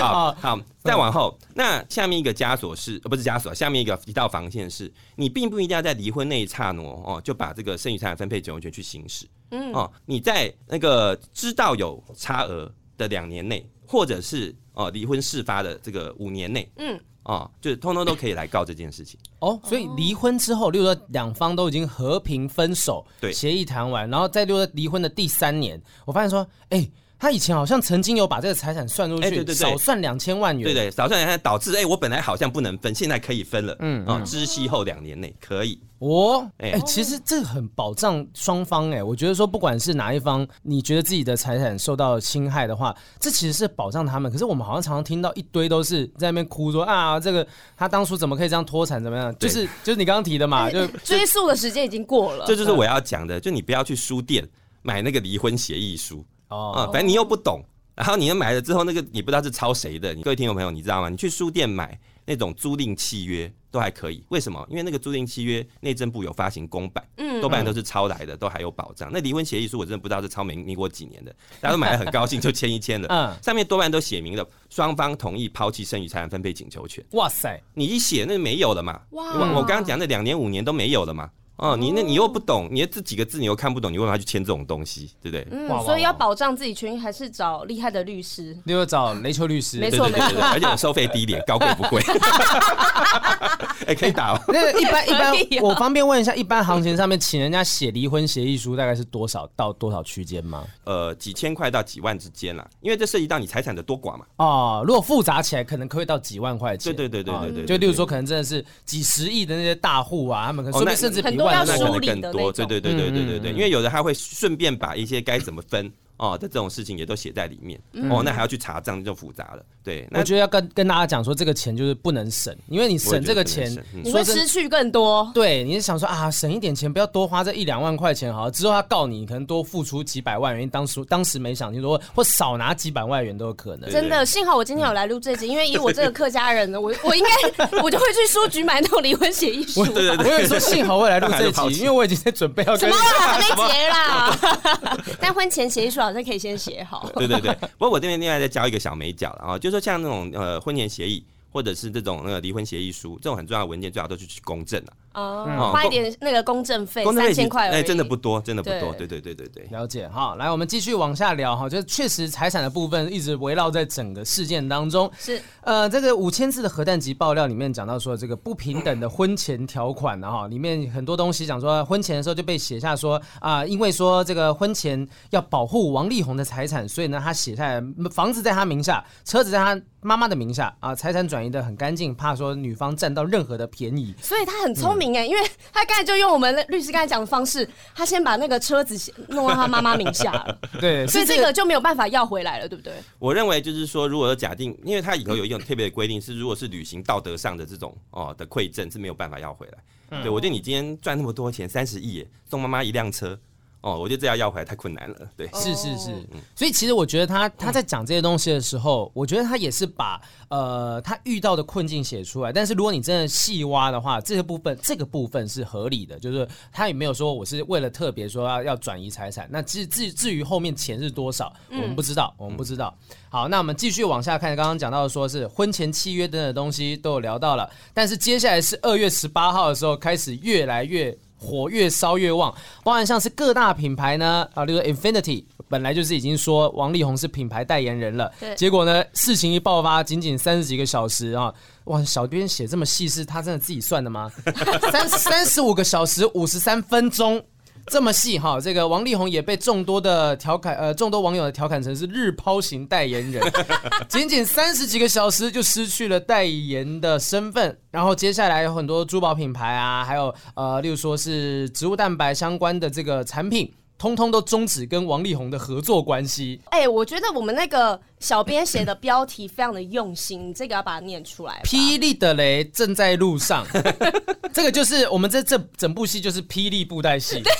好好，再往后，那下面一个枷锁是，不是枷锁，下面一个一道防线是，你并不一定要在离婚那一刹那哦，就把这个剩余财产分配总有权去行使。嗯哦，你在那个知道有差额的两年内，或者是哦离婚事发的这个五年内，嗯哦，就是通通都可以来告这件事情。哦，所以离婚之后，例如说两方都已经和平分手，对，协议谈完，然后在例如说离婚的第三年，我发现说，哎、欸。他以前好像曾经有把这个财产算入去，少算两千万元，对对，少算两千，导致哎，我本来好像不能分，现在可以分了，嗯。啊，知悉后两年内可以。哦，哎，其实这很保障双方哎，我觉得说不管是哪一方，你觉得自己的财产受到侵害的话，这其实是保障他们。可是我们好像常常听到一堆都是在那边哭说啊，这个他当初怎么可以这样脱产，怎么样？就是就是你刚刚提的嘛，就 追溯的时间已经过了，这就是我要讲的，就你不要去书店买那个离婚协议书。哦，啊，反正你又不懂，然后你又买了之后，那个你不知道是抄谁的。你各位听众朋友，你知道吗？你去书店买那种租赁契约都还可以，为什么？因为那个租赁契约内政部有发行公版，嗯，多半都是抄来的，都还有保障。那离婚协议书我真的不知道是抄民民国几年的，大家都买得很高兴就签一签了，嗯，上面多半都写明了双方同意抛弃剩余财产分配请求权。哇塞，你一写那没有了嘛？哇，我刚刚讲的两年五年都没有了嘛？哦，你那，你又不懂，你这几个字你又看不懂，你为什么要去签这种东西，对不对？嗯，所以要保障自己权益，还是找厉害的律师。例如找雷丘律师，没错没错，而且我收费低廉，高贵不贵。哎，可以打哦。那个一般一般，我方便问一下，一般行情上面请人家写离婚协议书，大概是多少到多少区间吗？呃，几千块到几万之间啦，因为这涉及到你财产的多寡嘛。哦，如果复杂起来，可能可以到几万块钱。对对对对对对，就例如说，可能真的是几十亿的那些大户啊，他们可能甚至比那可能更多，对对对对对对对，因为有的他会顺便把一些该怎么分哦的这种事情也都写在里面，哦，那还要去查账就复杂了。对，那我觉得要跟跟大家讲说，这个钱就是不能省，因为你省这个钱，你会失去更多。对，你是想说啊，省一点钱，不要多花这一两万块钱，好，之后他告你，可能多付出几百万元，当时当时没想清楚，或少拿几百万元都有可能。真的，幸好我今天有来录这集，因为以我这个客家人呢，我我应该我就会去书局买那种离婚协议书。对对对，我有说幸好我来录这集，因为我已经在准备要。什么还没结啦？但婚前协议书好像可以先写好。对对对，不过我这边另外再教一个小美角了啊，就是说像那种呃。婚前协议或者是这种那个离婚协议书，这种很重要的文件，最好都去去公证了。哦，花一点那个公证费，三千块，哎，真的不多，真的不多。对对对对对，了解哈。来，我们继续往下聊哈，就是确实财产的部分一直围绕在整个事件当中。是，呃，这个五千字的核弹级爆料里面讲到说，这个不平等的婚前条款哈，里面很多东西讲说，婚前的时候就被写下说啊，因为说这个婚前要保护王力宏的财产，所以呢，他写下来房子在他名下，车子在他妈妈的名下啊，财产转移的很干净，怕说女方占到任何的便宜，所以他很聪明。明哎，因为他刚才就用我们律师刚才讲的方式，他先把那个车子弄到他妈妈名下了，对，所以这个就没有办法要回来了，对不对？我认为就是说，如果假定，因为他以后有一种特别的规定是，如果是履行道德上的这种哦的馈赠是没有办法要回来。嗯、对，我觉得你今天赚那么多钱，三十亿，送妈妈一辆车。哦，我觉得这样要回来太困难了。对，是是是，所以其实我觉得他他在讲这些东西的时候，我觉得他也是把呃他遇到的困境写出来。但是如果你真的细挖的话，这个部分这个部分是合理的，就是他也没有说我是为了特别说要要转移财产。那至至至于后面钱是多少，我们不知道，我们不知道。好，那我们继续往下看，刚刚讲到的说是婚前契约等等东西都有聊到了，但是接下来是二月十八号的时候开始越来越。火越烧越旺，包含像是各大品牌呢，啊，例如 Infinity 本来就是已经说王力宏是品牌代言人了，对，结果呢，事情一爆发，仅仅三十几个小时啊，哇，小编写这么细是他真的自己算的吗？三三十五个小时五十三分钟。这么细哈，这个王力宏也被众多的调侃，呃，众多网友的调侃成是日抛型代言人，仅仅三十几个小时就失去了代言的身份。然后接下来有很多珠宝品牌啊，还有呃，例如说是植物蛋白相关的这个产品。通通都终止跟王力宏的合作关系。哎，我觉得我们那个小编写的标题非常的用心，这个要把它念出来。霹雳的雷正在路上，这个就是我们这这整部戏就是霹雳布袋戏。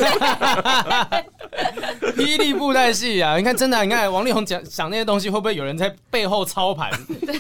霹雳布袋戏啊！你看，真的，你看王力宏讲讲那些东西，会不会有人在背后操盘？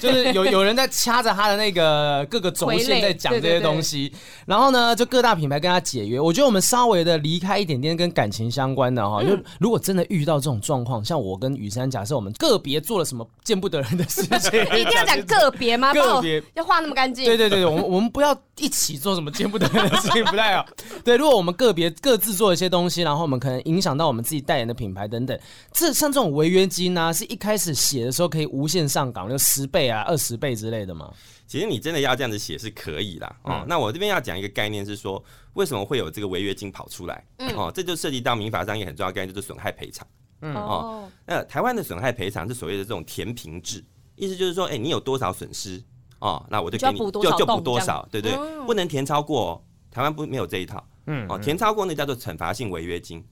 就是有有人在掐着他的那个各个轴线在讲这些东西。然后呢，就各大品牌跟他解约。我觉得我们稍微的离开一点点跟感情相关的。哈，就如果真的遇到这种状况，像我跟雨珊，假设我们个别做了什么见不得人的事情，一定要讲个别吗？个别要画那么干净？对对对，我们我们不要一起做什么见不得人的事情，不太好。对，如果我们个别各自做一些东西，然后我们可能影响到我们自己代言的品牌等等，这像这种违约金呢，是一开始写的时候可以无限上岗，就十倍啊、二十倍之类的吗？其实你真的要这样子写是可以啦。哦。那我这边要讲一个概念是说，为什么会有这个违约金跑出来？哦，这就涉及到民法上一个很重要概念，就是损害赔偿。嗯哦，那台湾的损害赔偿是所谓的这种填平制，意思就是说，哎，你有多少损失哦，那我就给你就就补多少，对对，不能填超过哦。台湾不没有这一套。嗯哦，填超过那叫做惩罚性违约金。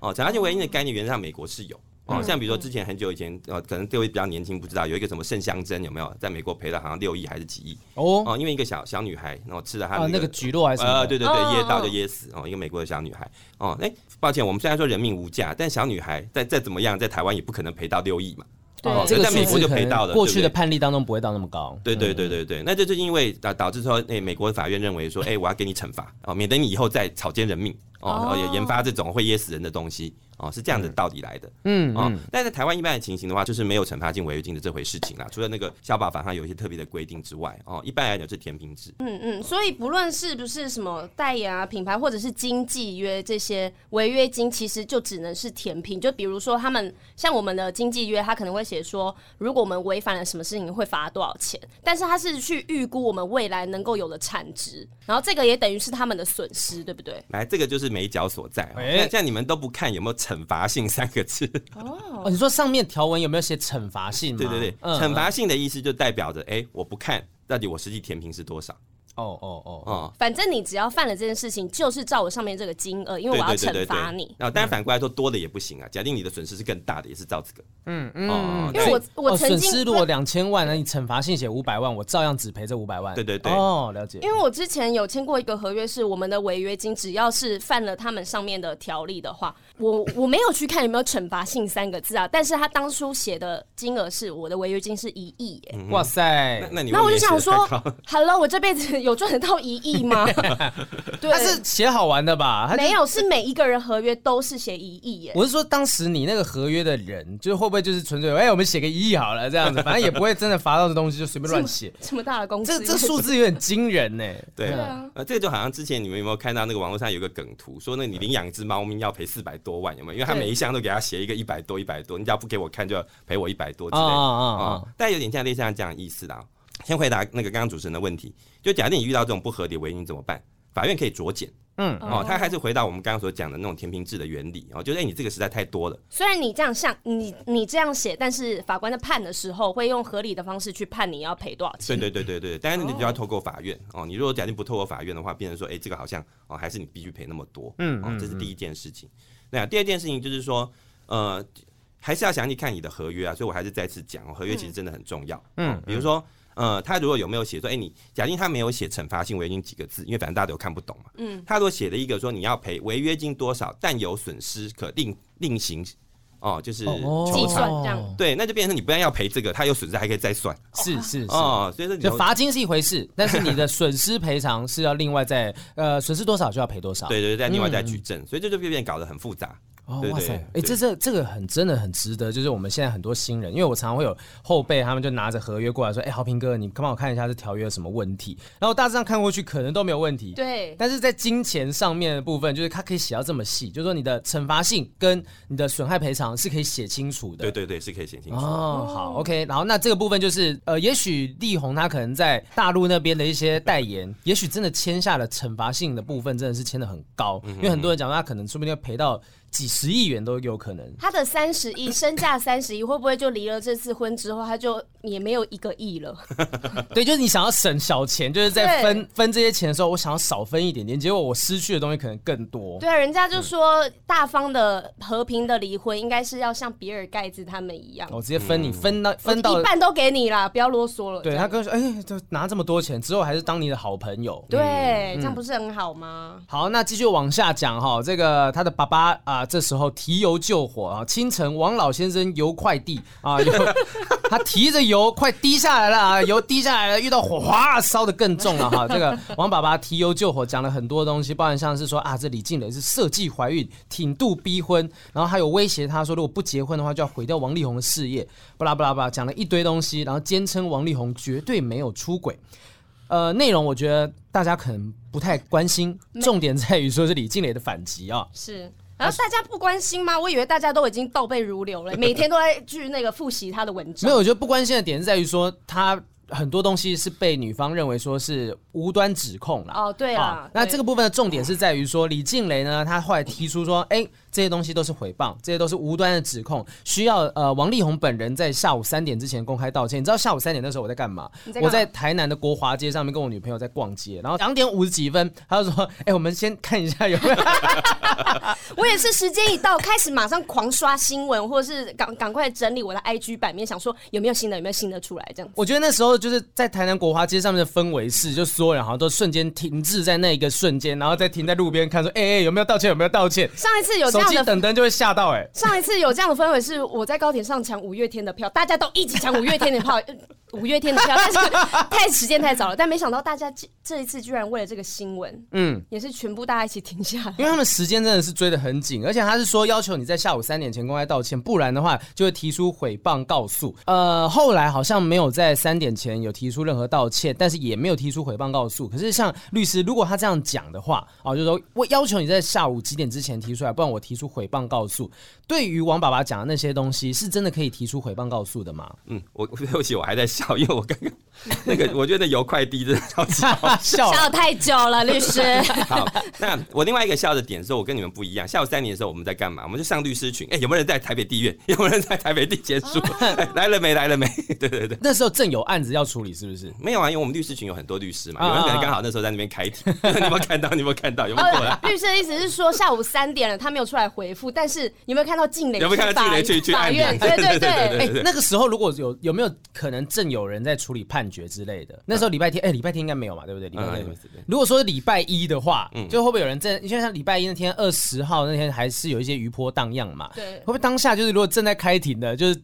哦，惩罚性违约金的概念原则上美国是有。哦，像比如说之前很久以前，呃，可能各位比较年轻不知道，有一个什么圣香珍有没有？在美国赔了好像六亿还是几亿？哦？哦，因为一个小小女孩，然后吃了她的那个橘络还是呃，对对对，噎到就噎死哦，一个美国的小女孩。哦，哎，抱歉，我们虽然说人命无价，但小女孩再再怎么样，在台湾也不可能赔到六亿嘛。对，这个在美国就赔到了，过去的判例当中不会到那么高。对对对对对，那这就是因为导导致说，哎，美国的法院认为说，哎，我要给你惩罚哦，免得你以后再草菅人命哦，然后也研发这种会噎死人的东西。哦，是这样的道理来的，嗯，哦，但在台湾一般的情形的话，就是没有惩罚性违约金的这回事情啦。除了那个消保法上有一些特别的规定之外，哦，一般来讲是填平制。嗯嗯，所以不论是不是什么代言啊、品牌或者是经纪约这些违约金，其实就只能是填平。就比如说他们像我们的经纪约，他可能会写说，如果我们违反了什么事情会罚多少钱，但是他是去预估我们未来能够有的产值，然后这个也等于是他们的损失，对不对？来，这个就是眉角所在。那像你们都不看有没有惩罚性三个字哦，你说上面条文有没有写惩罚性？对对对，惩罚性的意思就代表着，哎、欸，我不看到底我实际填平是多少。哦哦哦哦，反正你只要犯了这件事情，就是照我上面这个金额，因为我要惩罚你。然后，当然反过来说，多的也不行啊。假定你的损失是更大的，也是照这个。嗯嗯，因为我我损失如果两千万，那你惩罚性写五百万，我照样只赔这五百万。对对对，哦，了解。因为我之前有签过一个合约，是我们的违约金，只要是犯了他们上面的条例的话，我我没有去看有没有惩罚性三个字啊。但是他当初写的金额是我的违约金是一亿耶。哇塞，那那你那我就想说，Hello，我这辈子有赚得到一亿吗？对，他是写好玩的吧？没有，是每一个人合约都是写一亿耶。我是说，当时你那个合约的人，就是会不会就是纯粹哎、欸，我们写个一亿好了，这样子，反正也不会真的罚到的东西就随便乱写。这么大的公司，这这数字有点惊人呢。对啊，呃，这个就好像之前你们有没有看到那个网络上有个梗图，说那你领养一只猫咪要赔四百多万，有没有？因为他每一项都给他写一个一百多一百多，你只要不给我看，就要赔我一百多之类的。啊！但有点像类似像这样意思啦。先回答那个刚刚主持人的问题，就假定你遇到这种不合理的违约金怎么办？法院可以酌减。嗯，哦，他还是回到我们刚刚所讲的那种填平制的原理哦，就是哎、欸，你这个实在太多了。虽然你这样像你你这样写，但是法官在判的时候会用合理的方式去判你要赔多少钱。对对对对对，但是你就要透过法院哦，哦。你如果假定不透过法院的话，变成说，哎、欸，这个好像哦，还是你必须赔那么多。嗯，哦，这是第一件事情。嗯、第二件事情就是说，呃，还是要详细看你的合约啊。所以我还是再次讲哦，合约其实真的很重要。嗯，哦、比如说。呃，他如果有没有写说，哎、欸，你假定他没有写惩罚性违约金几个字，因为反正大家都看不懂嘛。嗯。他如果写了一个说你要赔违约金多少，但有损失可另另行哦，就是计算这样。对，那就变成你不但要赔这个，他有损失还可以再算。是是是。哦，所以说你罚金是一回事，但是你的损失赔偿是要另外再呃损失多少就要赔多少。对对对，再另外再举证，嗯、所以这就变变搞得很复杂。哦，哇塞！哎、欸，这这这个很真的很值得，就是我们现在很多新人，因为我常常会有后辈，他们就拿着合约过来说：“哎、欸，豪平哥，你帮我看一下这条约有什么问题？”然后大致上看过去，可能都没有问题。对。但是在金钱上面的部分，就是他可以写到这么细，就是说你的惩罚性跟你的损害赔偿是可以写清楚的。对对对，是可以写清楚。哦，好，OK。然后那这个部分就是，呃，也许力宏他可能在大陆那边的一些代言，也许真的签下了惩罚性的部分，真的是签的很高，因为很多人讲他可能说不定要赔到。几十亿元都有可能。他的三十亿身价三十亿，会不会就离了这次婚之后，他就也没有一个亿了？对，就是你想要省小钱，就是在分分这些钱的时候，我想要少分一点点，结果我失去的东西可能更多。对啊，人家就说大方的和平的离婚，应该是要像比尔盖茨他们一样，我直接分你分到分到一半都给你啦，不要啰嗦了。对他跟我说，哎，就拿这么多钱之后，还是当你的好朋友。对，这样不是很好吗？好，那继续往下讲哈，这个他的爸爸啊，这时候提油救火啊！清晨，王老先生油快递 啊，油他提着油快滴下来了啊，油滴下来了，遇到火哗烧的更重了哈。这个王爸爸提油救火，讲了很多东西，包含像是说啊，这李静蕾是设计怀孕，挺度逼婚，然后还有威胁他说，如果不结婚的话，就要毁掉王力宏的事业，巴拉巴拉巴拉，讲了一堆东西，然后坚称王力宏绝对没有出轨。呃，内容我觉得大家可能不太关心，重点在于说是李静蕾的反击啊，是。然后大家不关心吗？我以为大家都已经倒背如流了，每天都在去那个复习他的文章。没有，我觉得不关心的点是在于说他很多东西是被女方认为说是无端指控了。哦，对啊。那这个部分的重点是在于说李静蕾呢，她后来提出说，哎。这些东西都是诽谤，这些都是无端的指控，需要呃王力宏本人在下午三点之前公开道歉。你知道下午三点那时候我在干嘛？在干嘛？我在台南的国华街上面跟我女朋友在逛街，然后两点五十几分，他就说：“ 哎、欸，我们先看一下有没有。”我也是时间一到，开始马上狂刷新闻，或者是赶赶快整理我的 IG 版面，想说有没有新的，有没有新的出来这样子。我觉得那时候就是在台南国华街上面的氛围是，就所有人好像都瞬间停滞在那一个瞬间，然后再停在路边看说：“哎、欸、哎、欸，有没有道歉？有没有道歉？”上一次有这等灯就会。吓到哎、欸！上一次有这样的氛围是我在高铁上抢五月天的票，大家都一起抢五月天的票，五月天的票，但是太时间太早了。但没想到大家这一次居然为了这个新闻，嗯，也是全部大家一起停下来，因为他们时间真的是追得很紧，而且他是说要求你在下午三点前公开道歉，不然的话就会提出诽谤告诉。呃，后来好像没有在三点前有提出任何道歉，但是也没有提出诽谤告诉。可是像律师，如果他这样讲的话，啊，就是说我要求你在下午几点之前提出来，不然我提出诽谤告诉。对于王爸爸讲的那些东西，是真的可以提出诽谤告诉的吗？嗯，我 对不起，我还在笑，因为我刚刚那个，我觉得邮快递真的超级好 笑，笑太久了，律师。好，那我另外一个笑的点是，我跟你们不一样。下午三点的时候，我们在干嘛？我们就上律师群。哎，有没有人在台北地院？有没有人在台北地检署？来了没？来了没？对对对，那时候正有案子要处理，是不是？没有啊，因为我们律师群有很多律师嘛，有人可能刚好那时候在那边开庭。你有没有看到？你有没有看到？有没有过来？律师的意思是说，下午三点了，他没有出来回复，但是有没有看到静蕾？有没有看到静蕾去去法院？对对对。哎，那个时候如果有有没有可能正有人在处理判决之类的？那时候礼拜天，哎，礼拜天应该没有嘛，对不对？礼拜天。如果说是礼拜一的话，就会不会有人在？因为像礼拜一那天，二十号那天还是有一些余波荡漾嘛。对。会不会当下就是如果正在开庭的，就是？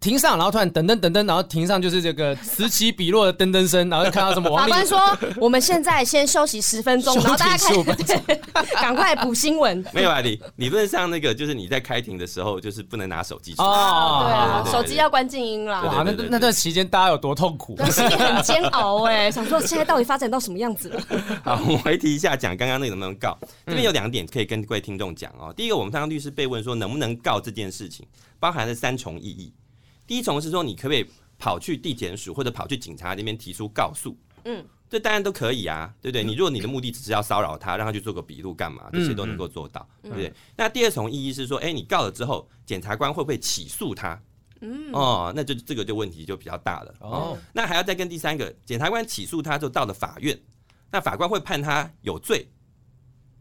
停上，然后突然噔噔噔噔，然后庭上就是这个此起彼落的噔噔声，然后就看到什么？法官说：“我们现在先休息十分钟，然后大家开始，赶快补新闻。”没有啊，理理论上那个就是你在开庭的时候，就是不能拿手机出来。哦，对啊，手机要关静音啦。哇，那那段期间大家有多痛苦？心里很煎熬哎，想说现在到底发展到什么样子了？好，我回提一下，讲刚刚那个能不能告？这边有两点可以跟各位听众讲哦。第一个，我们刚刚律师被问说能不能告这件事情，包含了三重意义。第一重是说，你可不可以跑去地检署或者跑去警察那边提出告诉？嗯，这当然都可以啊，对不对？你如果你的目的只是要骚扰他，让他去做个笔录干嘛，这些都能够做到，对不对？那第二重意义是说，哎，你告了之后，检察官会不会起诉他？嗯，哦，那就这个就问题就比较大了。哦，那还要再跟第三个，检察官起诉他就到了法院，那法官会判他有罪。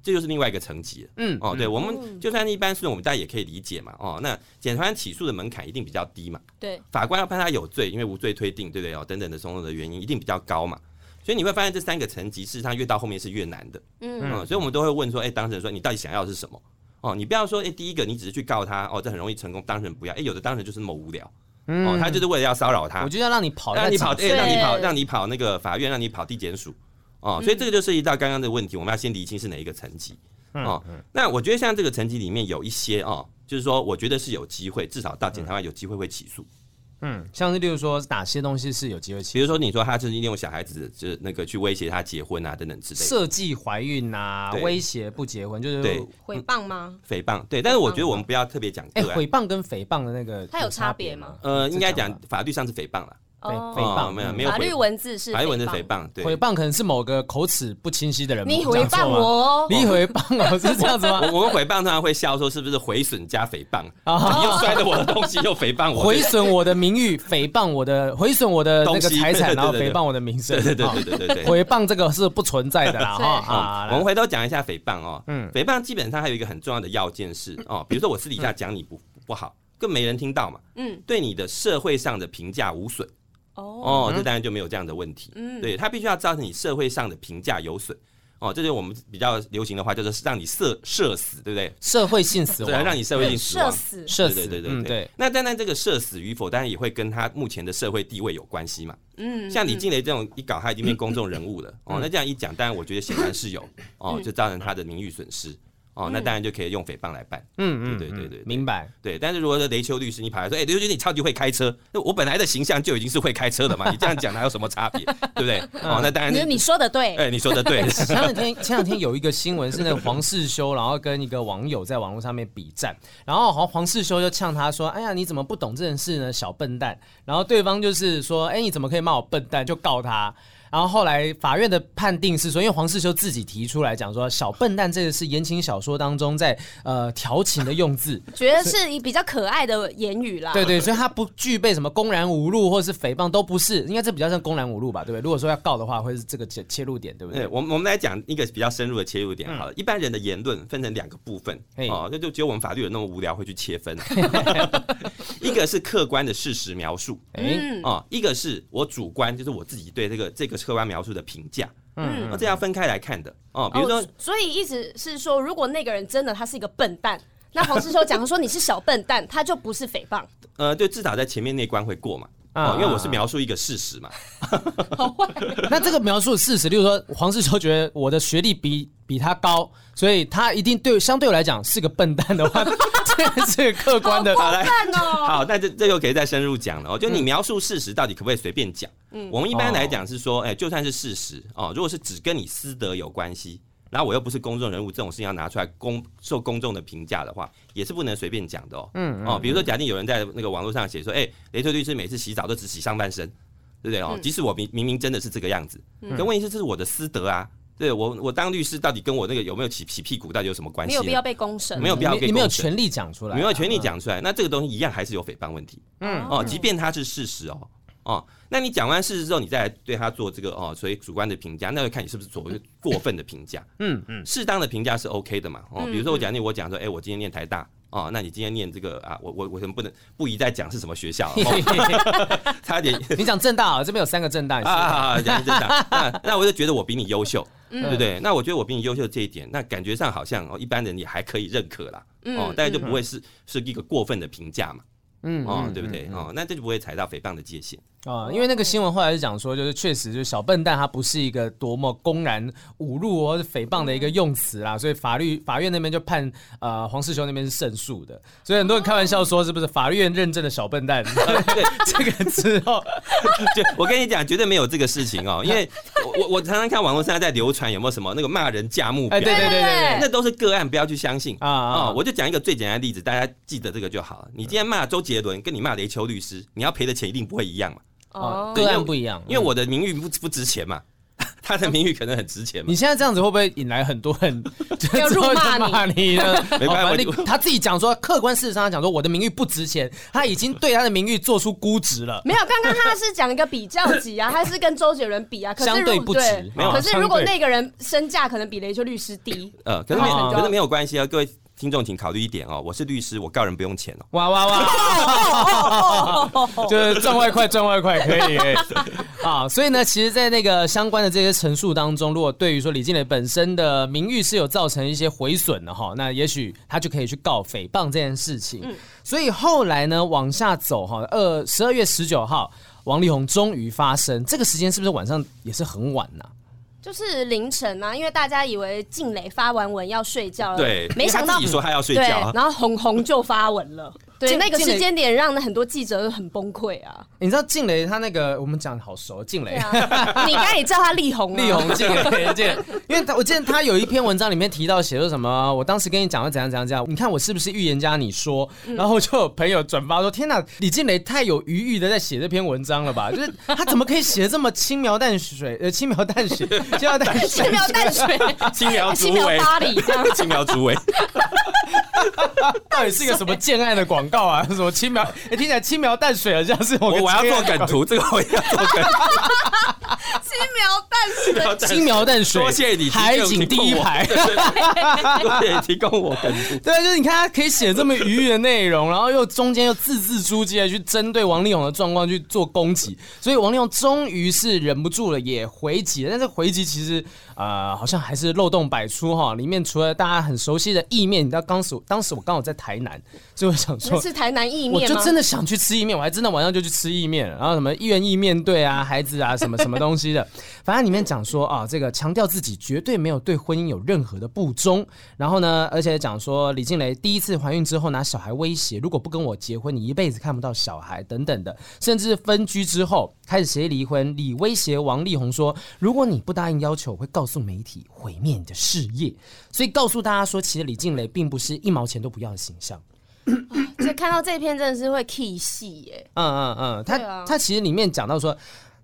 这就是另外一个层级了，嗯，哦，对，我们就算一般诉讼，我们大家也可以理解嘛，哦，那检察官起诉的门槛一定比较低嘛，对，法官要判他有罪，因为无罪推定，对不对？哦，等等的种种的原因一定比较高嘛，所以你会发现这三个层级事实上越到后面是越难的，嗯，嗯，所以我们都会问说，哎，当事人说你到底想要的是什么？哦，你不要说，哎，第一个你只是去告他，哦，这很容易成功，当事人不要，哎，有的当事人就是那么无聊，哦，他就是为了要骚扰他，我就要让你跑，让你跑，哎，让你跑，让你跑那个法院，让你跑地检署，哦，所以这个就涉及到刚刚的问题，我们要先厘清是哪一个层级。哦，那我觉得像这个层级里面有一些哦，就是说，我觉得是有机会，至少到检察官有机会会起诉。嗯，像是例如说哪些东西是有机会起诉？比如说你说他是利用小孩子，就是那个去威胁他结婚啊等等之类的，设计怀孕啊，威胁不结婚，就是对诽谤吗？诽谤对，但是我觉得我们不要特别讲。哎，诽谤跟诽谤的那个，它有差别吗？呃，应该讲法律上是诽谤了。诽谤没有没有，法律文字是法律文字诽谤，对，诽谤可能是某个口齿不清晰的人。你诽谤我哦，你诽谤我 是这样子吗？我们诽谤通常会笑说是不是毁损加诽谤？你又摔了我的东西，又诽谤我，毁损我的名誉，诽谤我的，毁损我的那个财产，然后诽谤我的名声。对对对对对对，诽谤这个是不存在的啦 哈。我们回头讲一下诽谤哦，嗯，诽谤基本上还有一个很重要的要件是哦，比如说我私底下讲你不不好，更没人听到嘛，嗯，对你的社会上的评价无损。哦，这当然就没有这样的问题。嗯，对，他必须要造成你社会上的评价有损。哦，这就是我们比较流行的话，就是让你社社死，对不对？社会性死亡，对，让你社会性死亡，社死，社死，对对对对。那当然，这个社死与否，当然也会跟他目前的社会地位有关系嘛。嗯，像李静蕾这种一搞，他已经变公众人物了。哦，那这样一讲，当然我觉得显然是有哦，就造成他的名誉损失。哦，那当然就可以用诽谤来办。嗯嗯，对对对，明白。对，但是如果是雷秋律师，你跑来说，哎，雷丘律师你超级会开车，那我本来的形象就已经是会开车的嘛，你这样讲还有什么差别？对不对？哦，那当然。你说的对。哎，你说的对。前两天前两天有一个新闻是那个黄世修，然后跟一个网友在网络上面比战，然后黄黄世修就呛他说，哎呀，你怎么不懂这件事呢，小笨蛋。然后对方就是说，哎，你怎么可以骂我笨蛋？就告他。然后后来法院的判定是说，因为黄世修自己提出来讲说，小笨蛋这个是言情小说当中在呃调情的用字，觉得是比较可爱的言语啦。对对，所以他不具备什么公然侮辱或者是诽谤都不是，应该这比较像公然侮辱吧，对不对？如果说要告的话，会是这个切切入点，对不对？我们我们来讲一个比较深入的切入点好了。嗯、一般人的言论分成两个部分嘿哦，那就只有我们法律人那么无聊会去切分。一个是客观的事实描述，嗯哦，一个是我主观，就是我自己对这个这个客观描述的评价，嗯，那这要分开来看的哦。比如说，哦、所以意思是说，如果那个人真的他是一个笨蛋，那黄世修讲说你是小笨蛋，他就不是诽谤。呃，对，至少在前面那关会过嘛。哦，因为我是描述一个事实嘛。好坏。那这个描述的事实，例如说黄世修觉得我的学历比比他高，所以他一定对相对我来讲是个笨蛋的话，这是客观的。好烂哦。好，那这这又可以再深入讲了哦。就你描述事实，到底可不可以随便讲？嗯，我们一般来讲是说，哎，就算是事实哦，如果是只跟你私德有关系。然后我又不是公众人物，这种事情要拿出来公受公众的评价的话，也是不能随便讲的哦。嗯哦，比如说，假定有人在那个网络上写说，哎，雷特律师每次洗澡都只洗上半身，对不对哦？即使我明明明真的是这个样子，可问题是这是我的私德啊。对我我当律师到底跟我那个有没有起起屁股到底有什么关系？没有必要被公审，没有必要，你没有权利讲出来，没有权利讲出来。那这个东西一样还是有诽谤问题。嗯哦，即便它是事实哦。哦，那你讲完事实之后，你再来对他做这个哦，所以主观的评价，那要看你是不是所谓过分的评价。嗯嗯，适当的评价是 OK 的嘛。哦，比如说我讲你，我讲说，哎，我今天念台大，哦，那你今天念这个啊，我我我不能不宜再讲是什么学校，差点。你讲正大啊，这边有三个正大啊，讲正大，那那我就觉得我比你优秀，对不对？那我觉得我比你优秀这一点，那感觉上好像哦，一般人也还可以认可啦。哦，大家就不会是是一个过分的评价嘛。嗯哦，对不对？哦，那这就不会踩到诽谤的界限。啊，因为那个新闻后来是讲说，就是确实就是小笨蛋，他不是一个多么公然侮辱或者诽谤的一个用词啦，所以法律法院那边就判呃黄世雄那边是胜诉的，所以很多人开玩笑说是不是法院认证的小笨蛋？对，这个之后，就我跟你讲，绝对没有这个事情哦，因为我我常常看网络上在流传有没有什么那个骂人价目表，哎，对对对对，那都是个案，不要去相信啊啊！我就讲一个最简单的例子，大家记得这个就好了。你今天骂周杰伦，跟你骂雷秋律师，你要赔的钱一定不会一样嘛。哦，个案不一样，因为我的名誉不不值钱嘛，他的名誉可能很值钱嘛。你现在这样子会不会引来很多人 要辱骂你你呢？没办法哦他自己讲说，客观事实上他讲说，我的名誉不值钱，他已经对他的名誉做出估值了。没有，刚刚他是讲一个比较级啊，他是跟周杰伦比啊，可是相对不值。没有，可是如果那个人身价可能比雷秋律师低，呃，可是没有，可是没有关系啊，各位。听众，请考虑一点哦，我是律师，我告人不用钱哦。哇哇哇！就是赚外快，赚外快，可以可以 啊。所以呢，其实，在那个相关的这些陈述当中，如果对于说李静蕾本身的名誉是有造成一些毁损的哈，那也许他就可以去告诽谤这件事情。所以后来呢，往下走哈，二十二月十九号，王力宏终于发声，这个时间是不是晚上也是很晚呢？就是凌晨啊，因为大家以为静蕾发完文要睡觉了，对，没想到自己说他要睡觉，然后红红就发文了。对，那个时间点让很多记者都很崩溃啊！你知道静蕾她那个，我们讲的好熟，静蕾，啊、你刚才也叫她力宏，力宏静蕾，静，因为我记得她有一篇文章里面提到写说什么，我当时跟你讲了怎样怎样怎样，你看我是不是预言家？你说，然后就有朋友转发说，天哪，李静蕾太有余裕的在写这篇文章了吧？就是他怎么可以写的这么轻描淡水？呃，轻描淡写，轻描淡轻描淡水，轻描轻描巴黎这样，轻描竹尾，到底是一个什么建案的广？告啊，什么轻描？哎、欸，听起来轻描淡水好，像是我我要做梗图，这个我要做梗。轻描淡水，轻描淡水，多谢你，海景第一排，多谢提供我梗图。对，就是你看他可以写这么愉悦的内容，然后又中间又字字珠玑的去针对王力宏的状况去做攻击，所以王力宏终于是忍不住了，也回击了。但是回击其实呃好像还是漏洞百出哈，里面除了大家很熟悉的意面，你知道当时当时我刚好在台南，所以我想说。是台南意面，我就真的想去吃意面，我还真的晚上就去吃意面，然后什么愿意面对啊，孩子啊，什么什么东西的，反正里面讲说啊，这个强调自己绝对没有对婚姻有任何的不忠，然后呢，而且讲说李静蕾第一次怀孕之后拿小孩威胁，如果不跟我结婚，你一辈子看不到小孩等等的，甚至分居之后开始协议离婚，李威胁王力宏说，如果你不答应要求，我会告诉媒体毁灭你的事业，所以告诉大家说，其实李静蕾并不是一毛钱都不要的形象。所以看到这篇真的是会气戏耶。嗯嗯嗯，他、啊、他其实里面讲到说。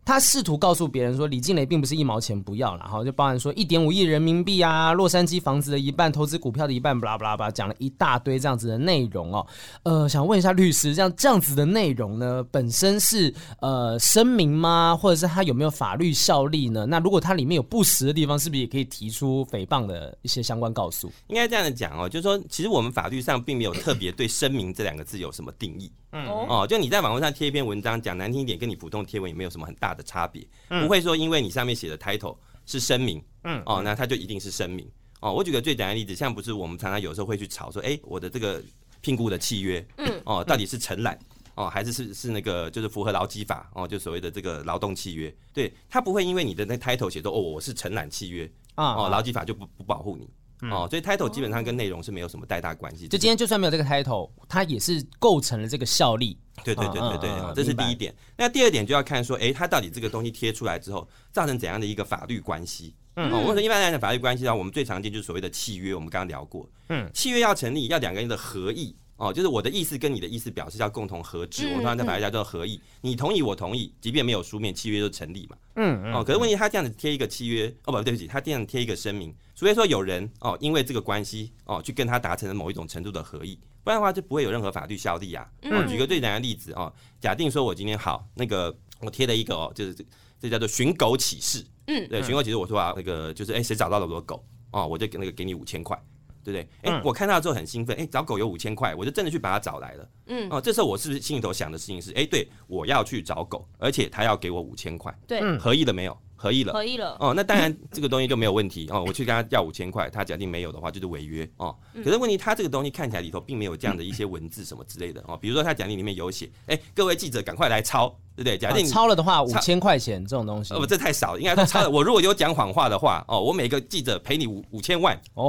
他试图告诉别人说，李靓蕾并不是一毛钱不要，然后就包含说一点五亿人民币啊，洛杉矶房子的一半，投资股票的一半，巴拉巴拉巴拉，讲了一大堆这样子的内容哦。呃，想问一下律师，这样这样子的内容呢，本身是呃声明吗？或者是他有没有法律效力呢？那如果它里面有不实的地方，是不是也可以提出诽谤的一些相关告诉？应该这样讲哦，就是说，其实我们法律上并没有特别对“声明”这两个字有什么定义。嗯。哦，就你在网络上贴一篇文章，讲难听一点，跟你普通贴文也没有什么很大的差别，不会说因为你上面写的 title 是声明，嗯哦，那它就一定是声明。哦。我举个最简单的例子，像不是我们常常有时候会去吵说，哎，我的这个聘雇的契约，嗯哦，到底是承揽哦，还是是是那个就是符合劳基法哦，就所谓的这个劳动契约，对，他不会因为你的那 title 写作哦，我是承揽契约啊，哦，劳基法就不不保护你。哦，所以 title 基本上跟内容是没有什么太大关系。就今天就算没有这个 title，它也是构成了这个效力。对对对对对，这是第一点。那第二点就要看说，哎，它到底这个东西贴出来之后，造成怎样的一个法律关系？嗯，我说一般来讲法律关系的话，我们最常见就是所谓的契约，我们刚刚聊过。嗯，契约要成立，要两个人的合意。哦，就是我的意思跟你的意思表示要共同合致，我通常在法律家叫做合意，你同意我同意，即便没有书面契约就成立嘛。嗯哦，可是问题他这样子贴一个契约，哦不对不起，他这样贴一个声明，除非说有人哦因为这个关系哦去跟他达成了某一种程度的合意，不然的话就不会有任何法律效力啊。哦，举个最简单的例子哦，假定说我今天好那个我贴了一个哦，就是这这叫做寻狗启事。嗯，对，寻狗启事我说啊那个就是哎谁找到了我的狗哦，我就给那个给你五千块。对不对？哎，我看到之后很兴奋，哎，找狗有五千块，我就真的去把它找来了。嗯，哦，这时候我是不是心里头想的事情是，哎，对，我要去找狗，而且他要给我五千块。对，合意了没有？合意了，合意了。哦，那当然这个东西就没有问题哦。我去跟他要五千块，他假定没有的话就是违约哦。可是问题，他这个东西看起来里头并没有这样的一些文字什么之类的哦。比如说他假定里面有写，哎，各位记者赶快来抄，对不对？假定抄了的话，五千块钱这种东西，哦不，这太少了，应该说抄了。我如果有讲谎话的话，哦，我每个记者赔你五五千万，哦，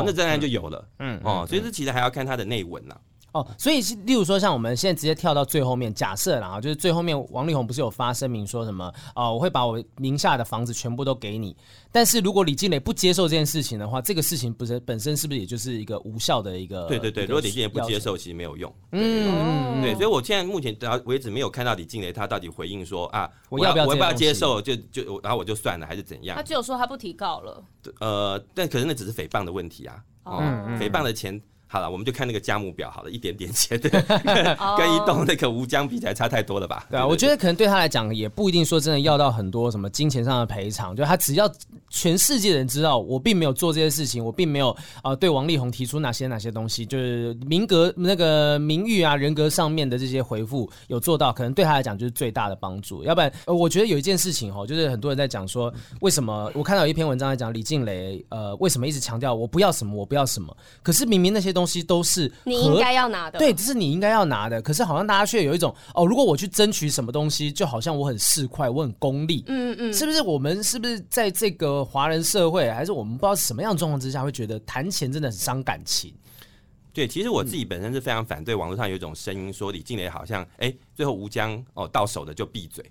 哦，那当然就有了。嗯，哦，所以这其实还要看他的内文呐。哦，所以是例如说，像我们现在直接跳到最后面，假设啦，就是最后面王力宏不是有发声明说什么？哦、呃，我会把我名下的房子全部都给你。但是如果李静蕾不接受这件事情的话，这个事情不是本身是不是也就是一个无效的一个？对对对，如果李静蕾不接受，其实没有用。嗯，对，所以我现在目前到为止没有看到李静蕾他到底回应说啊，我要不要我要不要接受？就就然后我就算了，还是怎样？他只有说他不提告了。呃，但可是那只是诽谤的问题啊。哦，诽谤的钱。好了，我们就看那个价目表，好了，一点点钱，对，跟一栋那个吴江比起来差太多了吧？对啊，我觉得可能对他来讲也不一定说真的要到很多什么金钱上的赔偿，就他只要全世界人知道我并没有做这些事情，我并没有呃对王力宏提出哪些哪些东西，就是名格那个名誉啊人格上面的这些回复有做到，可能对他来讲就是最大的帮助。要不然，呃，我觉得有一件事情哈，就是很多人在讲说，为什么我看到有一篇文章在讲李静蕾呃为什么一直强调我不要什么我不要什么，可是明明那些东西。东西都是你应该要拿的，对，这是你应该要拿的。可是好像大家却有一种哦，如果我去争取什么东西，就好像我很市侩，我很功利。嗯嗯，是不是？我们是不是在这个华人社会，还是我们不知道什么样的状况之下，会觉得谈钱真的很伤感情？对，其实我自己本身是非常反对。网络上有一种声音说，李静蕾好像哎，最后吴江哦到手的就闭嘴。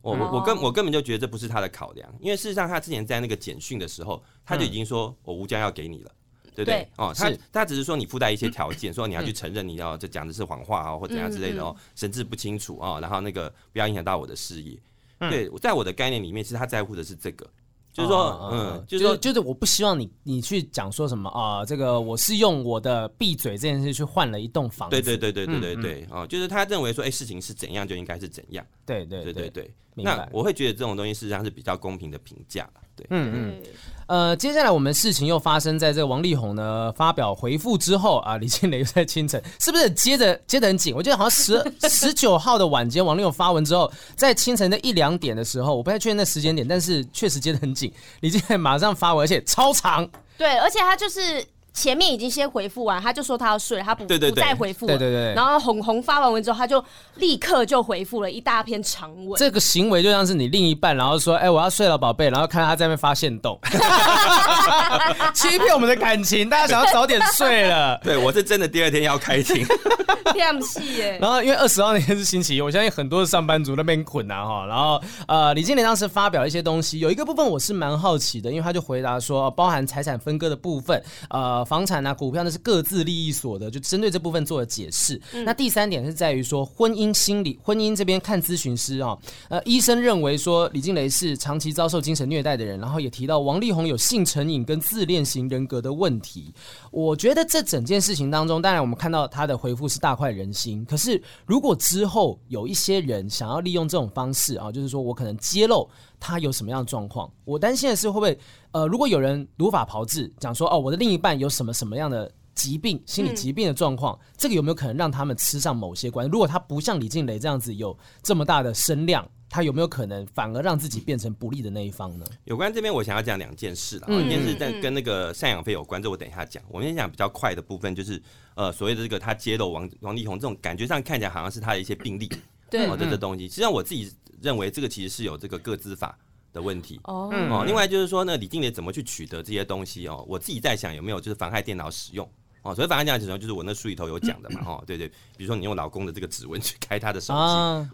我我我根我根本就觉得这不是他的考量，因为事实上他之前在那个简讯的时候，他就已经说我吴江要给你了。对不对？哦，他他只是说你附带一些条件，说你要去承认你要这讲的是谎话啊，或怎样之类的哦，神志不清楚啊，然后那个不要影响到我的事业。对，在我的概念里面，其实他在乎的是这个，就是说，嗯，就是说，就是我不希望你你去讲说什么啊，这个我是用我的闭嘴这件事去换了一栋房子。对对对对对对对，哦，就是他认为说，哎，事情是怎样就应该是怎样。对对对对对，那我会觉得这种东西事实上是比较公平的评价。对，嗯嗯。呃，接下来我们事情又发生在这个王力宏呢发表回复之后啊，李静蕾又在清晨，是不是接着接得很紧？我记得好像十 十九号的晚间，王力宏发文之后，在清晨的一两点的时候，我不太确定那时间点，但是确实接得很紧。李静蕾马上发文，而且超长。对，而且他就是。前面已经先回复完，他就说他要睡，他不不再回复了。对对对。然后红红发完文之后，他就立刻就回复了一大篇长文。这个行为就像是你另一半，然后说：“哎、欸，我要睡了，宝贝。”然后看到他在那边发现动，欺骗我们的感情。大家想要早点睡了。对，我是真的第二天要开庭。骗戏耶。然后因为二十号那天是星期一，我相信很多的上班族那边捆啊哈。然后呃，李靓蕾当时发表一些东西，有一个部分我是蛮好奇的，因为他就回答说，包含财产分割的部分，呃，房产啊，股票那。是各自利益所得，就针对这部分做了解释。嗯、那第三点是在于说婚姻心理，婚姻这边看咨询师啊、哦，呃，医生认为说李静蕾是长期遭受精神虐待的人，然后也提到王力宏有性成瘾跟自恋型人格的问题。我觉得这整件事情当中，当然我们看到他的回复是大快人心。可是如果之后有一些人想要利用这种方式啊，就是说我可能揭露他有什么样的状况，我担心的是会不会呃，如果有人如法炮制讲说哦，我的另一半有什么什么样的。疾病、心理疾病的状况，嗯、这个有没有可能让他们吃上某些关？如果他不像李静蕾这样子有这么大的声量，他有没有可能反而让自己变成不利的那一方呢？有关这边，我想要讲两件事啦。嗯、一件事在跟那个赡养费有关，这我等一下讲。我们先讲比较快的部分，就是呃所谓的这个他揭露王王力宏这种感觉上看起来好像是他的一些病例，对哦，这个东西。实际上我自己认为这个其实是有这个各资法的问题。哦。哦，另外就是说呢，李靓蕾怎么去取得这些东西哦？我自己在想有没有就是妨害电脑使用。哦，所以反正讲的时就是我那书里头有讲的嘛，哦，对对，比如说你用老公的这个指纹去开他的手机，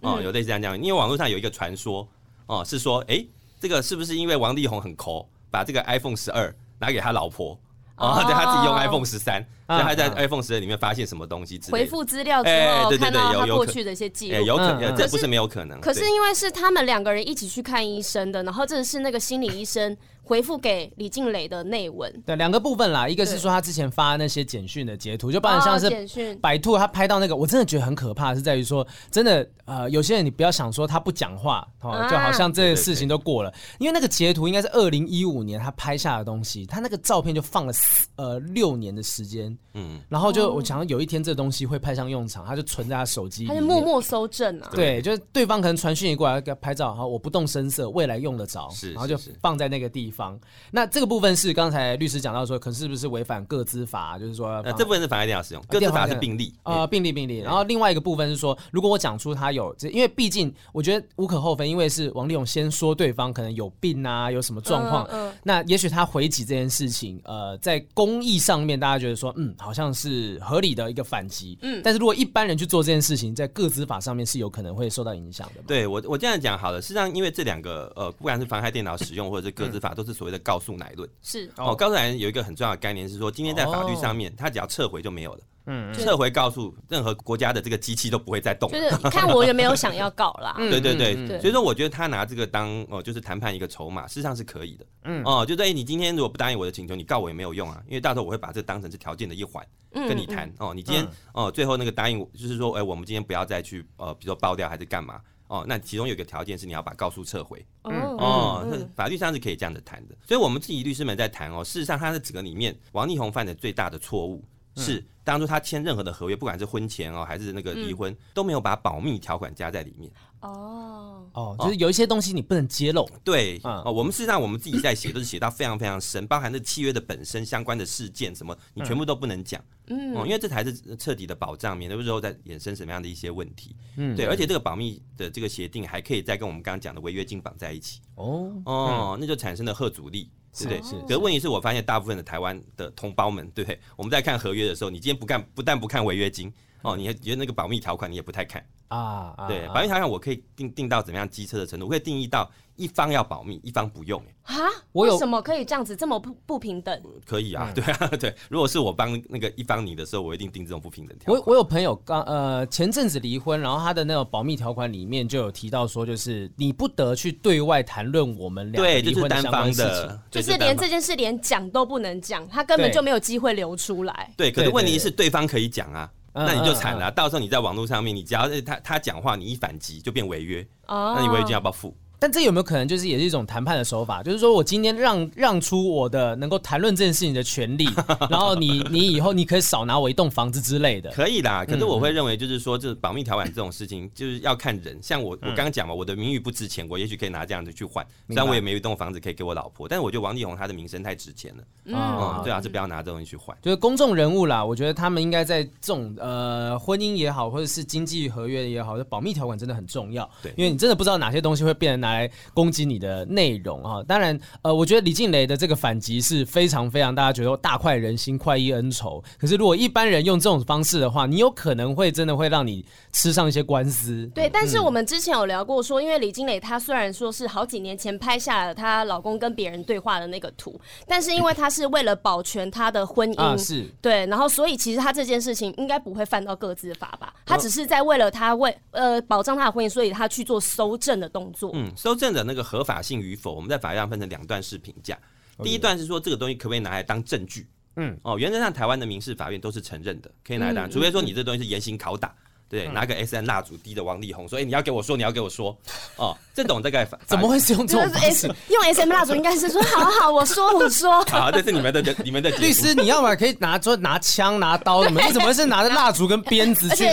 哦，有类似这样讲，因为网络上有一个传说，哦，是说，哎，这个是不是因为王力宏很抠，把这个 iPhone 十二拿给他老婆，哦，对，他自己用 iPhone 十三，所以他在 iPhone 十二里面发现什么东西之类的，回复资料之后，看到他过去的一些记录，有可能，这不是没有可能。可是因为是他们两个人一起去看医生的，然后这是那个心理医生。回复给李静蕾的内文，对，两个部分啦，一个是说他之前发那些简讯的截图，就包含像是百兔他拍到那个，我真的觉得很可怕，是在于说真的呃，有些人你不要想说他不讲话哦，就好像这件事情都过了，因为那个截图应该是二零一五年他拍下的东西，他那个照片就放了四呃六年的时间，嗯，然后就我想有一天这东西会派上用场，他就存在他手机，他就默默搜证啊，对，就是对方可能传讯息过来给他拍照，好，我不动声色，未来用得着，是，然后就放在那个地方。那这个部分是刚才律师讲到说，可是不是违反个资法？就是说，呃，这部分是妨害电脑使用，个资法是病例。啊、呃，病例病例。然后另外一个部分是说，如果我讲出他有这，因为毕竟我觉得无可厚非，因为是王力宏先说对方可能有病啊，有什么状况，嗯嗯、那也许他回击这件事情，呃，在公益上面大家觉得说，嗯，好像是合理的一个反击，嗯，但是如果一般人去做这件事情，在个资法上面是有可能会受到影响的。对我，我这样讲好了，实际上因为这两个呃，不管是妨害电脑使用或者是个资法，嗯、都是所谓的告诉乃论。是哦，告诉乃论有一个很重要的概念是说，今天在法律上面，他只要撤回就没有了。嗯，撤回告诉任何国家的这个机器都不会再动，就是看我有没有想要告啦。对对对，所以说我觉得他拿这个当哦，就是谈判一个筹码，事实上是可以的。嗯哦，就在你今天如果不答应我的请求，你告我也没有用啊，因为到时候我会把这当成是条件的一环，跟你谈哦。你今天哦，最后那个答应我，就是说，哎，我们今天不要再去呃，比如说爆掉还是干嘛哦？那其中有一个条件是你要把告诉撤回。嗯哦，法律上是可以这样子谈的。所以我们自己律师们在谈哦，事实上他的整个里面，王力宏犯的最大的错误。是，当初他签任何的合约，不管是婚前哦，还是那个离婚，嗯、都没有把保密条款加在里面。哦哦，就是有一些东西你不能揭露。对，哦，我们事实上我们自己在写，都是写到非常非常深，包含这契约的本身相关的事件什么，你全部都不能讲。嗯，哦，因为这才是彻底的保障，免得之后再衍生什么样的一些问题。嗯，对，而且这个保密的这个协定还可以再跟我们刚刚讲的违约金绑在一起。哦哦，那就产生了吓阻力。对不对？是。可是问题是我发现大部分的台湾的同胞们，对不对？我们在看合约的时候，你今天不看，不但不看违约金哦，你还觉得那个保密条款你也不太看啊？对，保密条款我可以定定到怎么样机车的程度，我可以定义到。一方要保密，一方不用。啊，我有什么可以这样子这么不不平等？可以啊，对啊，对。如果是我帮那个一方你的时候，我一定定这种不平等条款。我我有朋友刚呃前阵子离婚，然后他的那个保密条款里面就有提到说，就是你不得去对外谈论我们两个离婚的相关事情，就是连这件事连讲都不能讲，他根本就没有机会流出来。对，可是问题是对方可以讲啊，那你就惨了。到时候你在网络上面，你只要是他他讲话，你一反击就变违约，那你违约金要不要付？但这有没有可能就是也是一种谈判的手法？就是说我今天让让出我的能够谈论这件事情的权利，然后你你以后你可以少拿我一栋房子之类的。可以啦，可是我会认为就是说，这保密条款这种事情就是要看人。像我我刚刚讲嘛，我的名誉不值钱，我也许可以拿这样子去换。虽然我也没有一栋房子可以给我老婆，但是我觉得王力宏他的名声太值钱了。嗯，对啊，是不要拿这东西去换。就是公众人物啦，我觉得他们应该在这种呃婚姻也好，或者是经济合约也好，保密条款真的很重要。对，因为你真的不知道哪些东西会变成拿来攻击你。的内容啊，当然，呃，我觉得李静蕾的这个反击是非常非常大家觉得大快人心、快意恩仇。可是如果一般人用这种方式的话，你有可能会真的会让你吃上一些官司。对，但是我们之前有聊过说，因为李金磊她虽然说是好几年前拍下了她老公跟别人对话的那个图，但是因为她是为了保全她的婚姻，啊、是对，然后所以其实她这件事情应该不会犯到各自法吧？她只是在为了她为呃保障她的婚姻，所以她去做搜证的动作。嗯，搜证的那个合。法性与否，我们在法律上分成两段式评价。第一段是说这个东西可不可以拿来当证据？嗯，哦，原则上台湾的民事法院都是承认的，可以拿来当，除非说你这东西是严刑拷打。对，拿个 S M 蜡烛滴的王力宏，说：“哎你要给我说，你要给我说，哦，这种大概怎么会是用这种方式？用 S M 蜡烛应该是说，好好，我说我说。好，这是你们的你们的律师，你要么可以拿说拿枪拿刀，你们怎么会是拿着蜡烛跟鞭子去？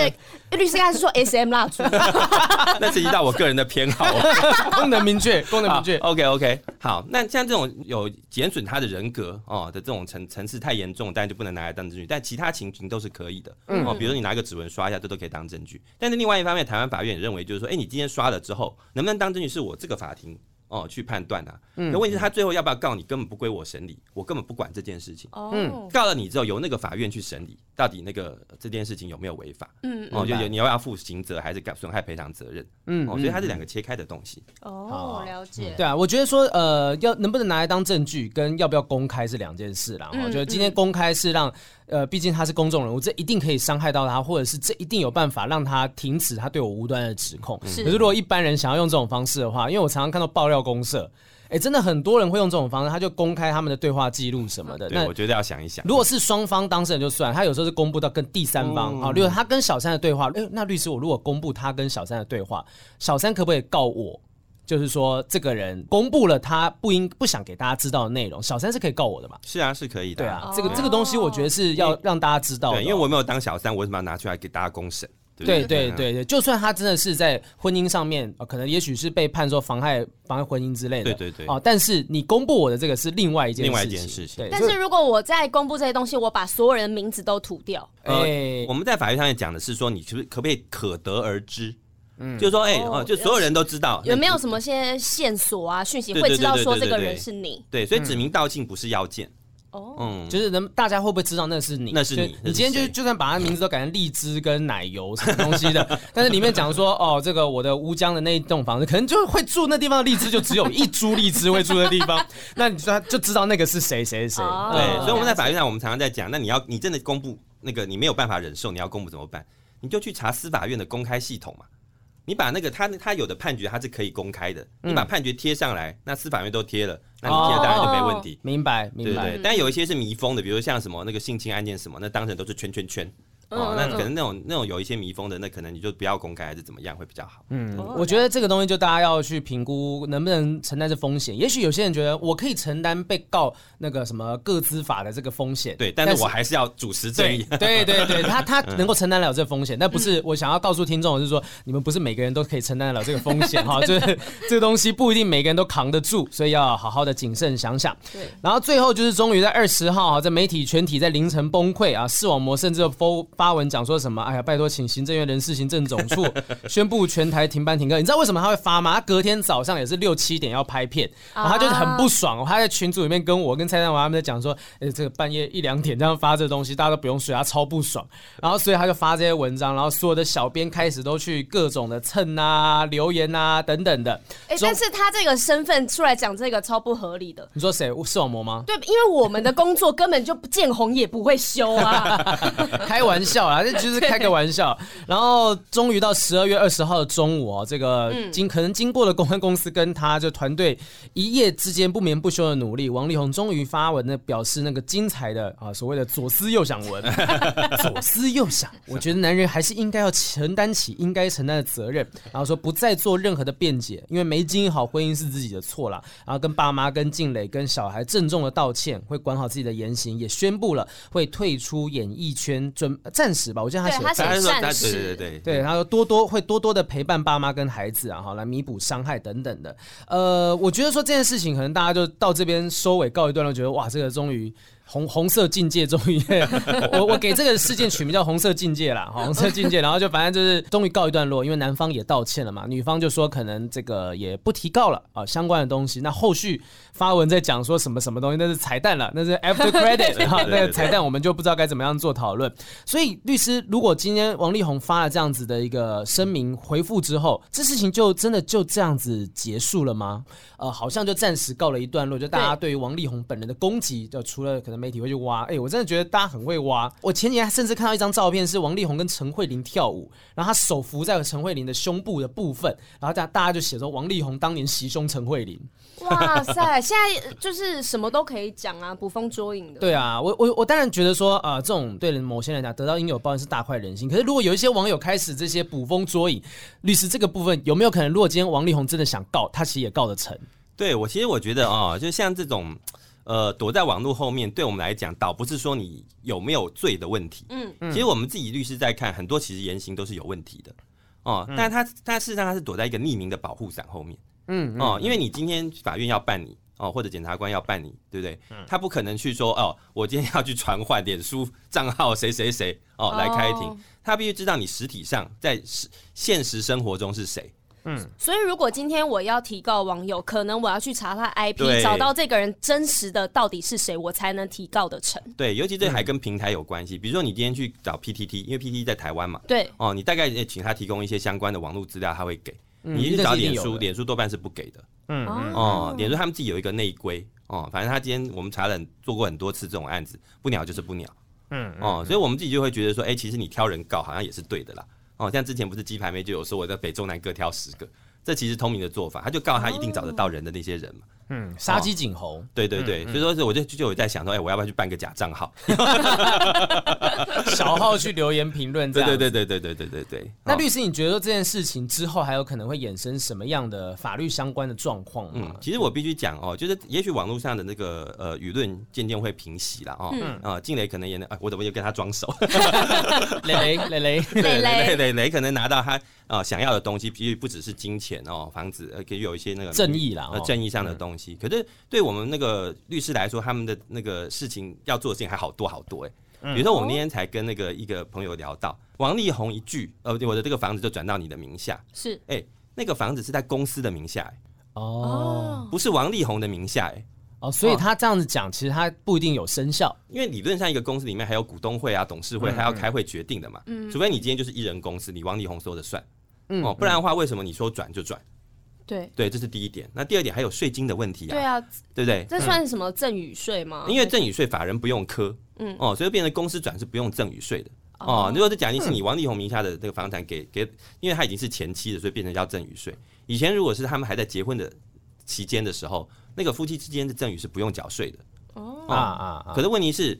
律师刚才是说 S M 蜡烛 那涉及到我个人的偏好，功能明确，功能明确。OK OK，好，那像这种有减损他的人格哦的这种层层次太严重，但就不能拿来当证据，但其他情形都是可以的。嗯，哦，比如说你拿一个指纹刷一下，这都可以当证据。但是另外一方面，台湾法院也认为，就是说，哎，你今天刷了之后，能不能当证据，是我这个法庭哦去判断的。嗯，那问题是，他最后要不要告你，根本不归我审理，我根本不管这件事情。哦，告了你之后，由那个法院去审理，到底那个这件事情有没有违法？嗯，哦，就有你要要负刑责还是损害赔偿责任？嗯，哦，所以它是两个切开的东西。哦，了解。对啊，我觉得说，呃，要能不能拿来当证据，跟要不要公开是两件事啦。我觉得今天公开是让。呃，毕竟他是公众人物，这一定可以伤害到他，或者是这一定有办法让他停止他对我无端的指控。是，可是如果一般人想要用这种方式的话，因为我常常看到爆料公社，哎，真的很多人会用这种方式，他就公开他们的对话记录什么的。那我觉得要想一想，如果是双方当事人就算，他有时候是公布到跟第三方啊，例如他跟小三的对话，哎，那律师我如果公布他跟小三的对话，小三可不可以告我？就是说，这个人公布了他不应不想给大家知道的内容，小三是可以告我的嘛？是啊，是可以的。对啊，这个这个东西我觉得是要让大家知道的。对，因为我没有当小三，我为什么要拿出来给大家公审？对不对对？对就算他真的是在婚姻上面，呃、可能也许是被判说妨害妨害婚姻之类的，对对对哦，但是你公布我的这个是另外一件另外一件事情对，但是如果我在公布这些东西，我把所有人的名字都涂掉，哎、呃，我们在法律上面讲的是说，你是不是可不可以可得而知？嗯，就是说，哎、哦哦，就所有人都知道有没有什么些线索啊、讯息会知道说这个人是你？对，所以指名道姓不是要件。哦，嗯，就是能大家会不会知道那是你？那是你你今天就就算把他名字都改成荔枝跟奶油什么东西的，但是里面讲说哦，这个我的乌江的那一栋房子，可能就会住那地方的荔枝就只有一株荔枝会住的地方，那你说他就知道那个是谁谁谁。哦对，嗯所以我们在法律上，我们常常在讲，那你要你真的公布那个你没有办法忍受，你要公布怎么办？你就去查司法院的公开系统嘛。你把那个他他有的判决，他是可以公开的。你把判决贴上来，那司法院都贴了，那你贴了当然就没问题。明白明白对。但有一些是密封的，比如像什么那个性侵案件什么，那当成都是圈圈圈。哦，那可能那种那种有一些迷封的，那可能你就不要公开，还是怎么样会比较好？嗯，我觉得这个东西就大家要去评估能不能承担这风险。也许有些人觉得我可以承担被告那个什么个资法的这个风险，对，但是我还是要主持正义。对对对，他他 能够承担了这个风险，但不是我想要告诉听众就是说，你们不是每个人都可以承担得了这个风险 哈，就是 这个东西不一定每个人都扛得住，所以要好好的谨慎想想。对，然后最后就是终于在二十号哈，在媒体全体在凌晨崩溃啊，视网膜甚至发发文讲说什么。哎呀，拜托，请行政院人事行政总处 宣布全台停班停课。你知道为什么他会发吗？他隔天早上也是六七点要拍片，然后他就是很不爽。他在群组里面跟我跟蔡丹娃他们在讲说，哎，这个半夜一两点这样发这个东西，大家都不用睡，他超不爽。然后所以他就发这些文章，然后所有的小编开始都去各种的蹭啊、留言啊等等的。哎，但是他这个身份出来讲这个超不合理的。你说谁？视网膜吗？对，因为我们的工作根本就不见红也不会修啊。开玩笑啊，这就是。开个玩笑，然后终于到十二月二十号的中午哦，这个经可能经过了公关公司跟他就团队一夜之间不眠不休的努力，王力宏终于发文的表示那个精彩的啊所谓的左思右想文，左思右想，我觉得男人还是应该要承担起应该承担的责任，然后说不再做任何的辩解，因为没经营好婚姻是自己的错了，然后跟爸妈、跟静蕾、跟小孩郑重的道歉，会管好自己的言行，也宣布了会退出演艺圈，准暂时吧，我记得他。他写暂时，对对对，对，他说多多会多多的陪伴爸妈跟孩子啊，好来弥补伤害等等的。呃，我觉得说这件事情，可能大家就到这边收尾告一段落，觉得哇，这个终于。红红色境界终于，我我给这个事件取名叫红色境界啦，红色境界，然后就反正就是终于告一段落，因为男方也道歉了嘛，女方就说可能这个也不提告了啊，相关的东西。那后续发文在讲说什么什么东西，那是彩蛋了，那是 after credit 哈，那个彩蛋我们就不知道该怎么样做讨论。所以律师，如果今天王力宏发了这样子的一个声明回复之后，这事情就真的就这样子结束了吗？呃，好像就暂时告了一段落，就大家对于王力宏本人的攻击，就除了可能。媒体会去挖，哎、欸，我真的觉得大家很会挖。我前几天甚至看到一张照片，是王力宏跟陈慧琳跳舞，然后他手扶在陈慧琳的胸部的部分，然后大大家就写说王力宏当年袭胸陈慧琳。哇塞，现在就是什么都可以讲啊，捕风捉影的。对啊，我我我当然觉得说啊、呃，这种对某些人来讲得到应有报应是大快人心。可是如果有一些网友开始这些捕风捉影，律师这个部分有没有可能？如果今天王力宏真的想告，他其实也告得成。对我其实我觉得啊、哦，就像这种。呃，躲在网络后面，对我们来讲，倒不是说你有没有罪的问题。嗯嗯，其实我们自己律师在看，很多其实言行都是有问题的哦。但他他事实上他是躲在一个匿名的保护伞后面。嗯哦，因为你今天法院要办你哦，或者检察官要办你，对不对？嗯他不可能去说哦，我今天要去传唤脸书账号谁谁谁哦来开庭，他必须知道你实体上在实现实生活中是谁。嗯，所以如果今天我要提告网友，可能我要去查他 IP，找到这个人真实的到底是谁，我才能提告得成。对，尤其这还跟平台有关系。比如说你今天去找 PTT，因为 PTT 在台湾嘛，对，哦，你大概也请他提供一些相关的网络资料，他会给。你去找脸书，脸书多半是不给的。嗯哦，脸书他们自己有一个内规哦，反正他今天我们查了做过很多次这种案子，不鸟就是不鸟。嗯哦，所以我们自己就会觉得说，哎，其实你挑人告好像也是对的啦。哦，像之前不是鸡排妹就有说我在北中南各挑十个。这其实聪明的做法，他就告他一定找得到人的那些人嘛。嗯，杀鸡儆猴。对对对，所以说是我就就有在想说，哎，我要不要去办个假账号？小号去留言评论，对对对对对对对对对。那律师，你觉得这件事情之后还有可能会衍生什么样的法律相关的状况吗？嗯，其实我必须讲哦，就是也许网络上的那个呃舆论渐渐会平息了哦。嗯啊，静蕾可能也能，啊、我怎么又跟他装熟？雷雷雷雷雷雷雷雷可能拿到他啊、呃、想要的东西，比如不只是金钱哦，房子，呃，可以有一些那个正义啦，呃，正义上的东西。嗯、可是对我们那个律师来说，他们的那个事情要做的事情还好多好多哎。比如说，我那天才跟那个一个朋友聊到，王力宏一句，呃，我的这个房子就转到你的名下，是，哎、欸，那个房子是在公司的名下、欸，哦，不是王力宏的名下、欸，哎，哦，所以他这样子讲，其实他不一定有生效，因为理论上一个公司里面还有股东会啊、董事会，还要开会决定的嘛，嗯，除非你今天就是一人公司，你王力宏说的算，嗯，哦，不然的话，为什么你说转就转？对对，这是第一点。那第二点还有税金的问题啊，对啊，对不对？这算什么赠与税吗？因为赠与税法人不用科。嗯哦，所以变成公司转是不用赠与税的哦。如果是假定是你王力宏名下的这个房产给给，因为他已经是前妻了，所以变成叫赠与税。以前如果是他们还在结婚的期间的时候，那个夫妻之间的赠与是不用缴税的。哦啊啊！可是问题是。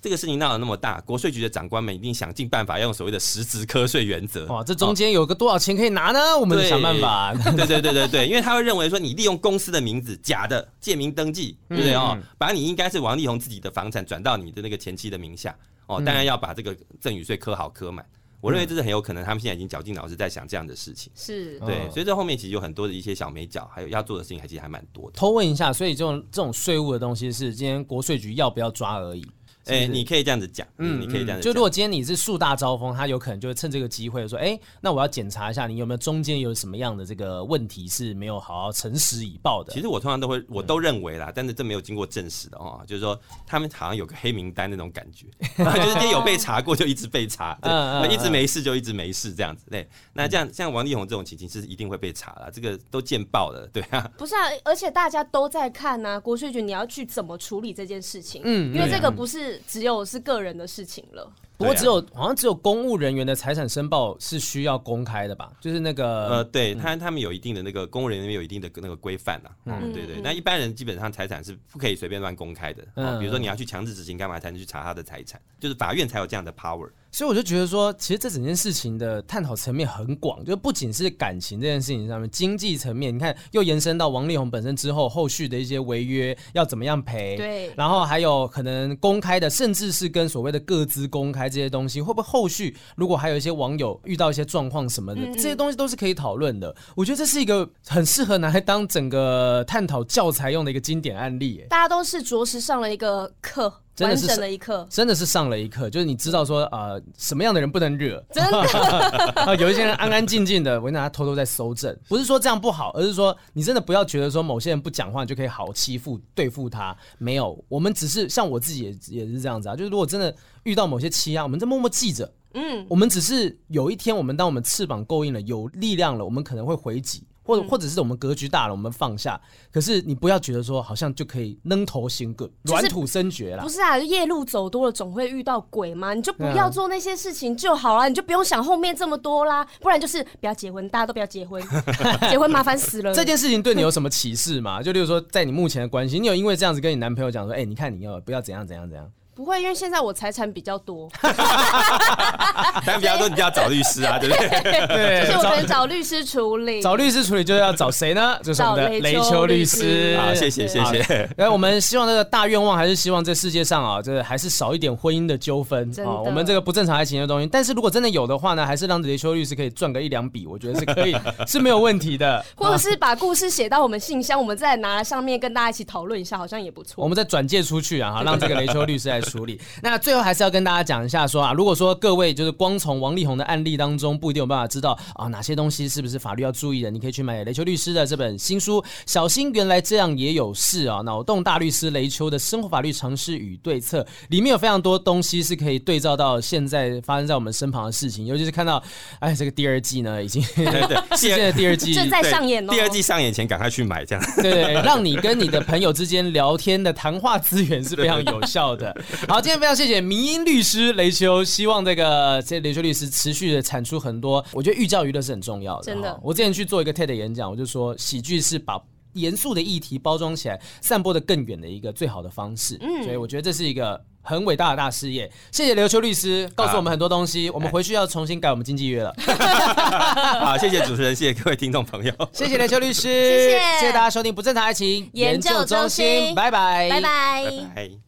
这个事情闹得那么大，国税局的长官们一定想尽办法要，用所谓的实质课税原则。哇，这中间有个多少钱可以拿呢？哦、我们想办法。对对对对对，因为他会认为说，你利用公司的名字假的借名登记，对不对哦？嗯、把你应该是王力宏自己的房产转到你的那个前妻的名下，哦，当然要把这个赠与税课好课满。我认为这是很有可能，他们现在已经绞尽脑汁在想这样的事情。是对，所以这后面其实有很多的一些小眉角，还有要做的事情，还其实还蛮多的。偷问一下，所以这种这种税务的东西，是今天国税局要不要抓而已？哎，你可以这样子讲，嗯，你可以这样子讲。就如果今天你是树大招风，他有可能就会趁这个机会说，哎，那我要检查一下你有没有中间有什么样的这个问题是没有好好诚实以报的。其实我通常都会，我都认为啦，但是这没有经过证实的哦，就是说他们好像有个黑名单那种感觉，就是今天有被查过就一直被查，对，一直没事就一直没事这样子。对，那这样像王力宏这种情形是一定会被查了，这个都见报了，对啊。不是啊，而且大家都在看呐，国税局你要去怎么处理这件事情？嗯，因为这个不是。只有是个人的事情了。不过只有好像只有公务人员的财产申报是需要公开的吧？就是那个呃，对他他们有一定的那个公务人员有一定的那个规范呐。嗯，对对。那一般人基本上财产是不可以随便乱公开的。嗯，比如说你要去强制执行干嘛才能去查他的财产？就是法院才有这样的 power。所以我就觉得说，其实这整件事情的探讨层面很广，就不仅是感情这件事情上面，经济层面，你看又延伸到王力宏本身之后后续的一些违约要怎么样赔？对。然后还有可能公开的，甚至是跟所谓的各资公开这些东西，会不会后续如果还有一些网友遇到一些状况什么的，嗯嗯这些东西都是可以讨论的。我觉得这是一个很适合拿来当整个探讨教材用的一个经典案例。大家都是着实上了一个课。真的是上了一课，真的是上了一课，就是你知道说，呃，什么样的人不能惹，真的。啊，有一些人安安静静的，我跟大家偷偷在搜证，不是说这样不好，而是说你真的不要觉得说某些人不讲话你就可以好欺负对付他，没有，我们只是像我自己也也是这样子啊，就是如果真的遇到某些欺压，我们在默默记着，嗯，我们只是有一天我们当我们翅膀够硬了，有力量了，我们可能会回击。或者或者是我们格局大了，我们放下。可是你不要觉得说好像就可以扔头行个软土生绝了。不是啊，夜路走多了总会遇到鬼嘛。你就不要做那些事情就好了，你就不用想后面这么多啦。不然就是不要结婚，大家都不要结婚，结婚麻烦死了。这件事情对你有什么启示吗？就例如说，在你目前的关系，你有因为这样子跟你男朋友讲说，哎，你看你要不要怎样怎样怎样？不会，因为现在我财产比较多。财产比较多，你就要找律师啊，对不对？对，就是我可能找律师处理。找律师处理就是要找谁呢？就是我们的雷秋律师。好，谢谢谢谢。那，我们希望这个大愿望还是希望这世界上啊，这个还是少一点婚姻的纠纷啊。我们这个不正常爱情的东西，但是如果真的有的话呢，还是让雷秋律师可以赚个一两笔，我觉得是可以，是没有问题的。或者是把故事写到我们信箱，我们再拿来上面跟大家一起讨论一下，好像也不错。我们再转借出去啊，哈，让这个雷秋律师来。处理。那最后还是要跟大家讲一下，说啊，如果说各位就是光从王力宏的案例当中不一定有办法知道啊哪些东西是不是法律要注意的，你可以去买雷秋律师的这本新书《小心原来这样也有事》啊，脑洞大律师雷秋的生活法律常识与对策，里面有非常多东西是可以对照到现在发生在我们身旁的事情，尤其是看到哎这个第二季呢已经对 对，现在的第二季正在上演哦，第二季上演前赶快去买这样，对 对，让你跟你的朋友之间聊天的谈话资源是非常有效的。好，今天非常谢谢迷因律师雷秋，希望这个这雷秋律师持续的产出很多。我觉得寓教于乐是很重要的。真的，我之前去做一个 TED 演讲，我就说喜剧是把严肃的议题包装起来，散播的更远的一个最好的方式。嗯，所以我觉得这是一个很伟大的大事业。谢谢刘秋律师告诉我们很多东西，啊、我们回去要重新改我们经纪约了。好，谢谢主持人，谢谢各位听众朋友，谢谢刘秋律师，谢谢，谢谢大家收听不正常爱情研究中心，拜拜，拜拜。拜拜。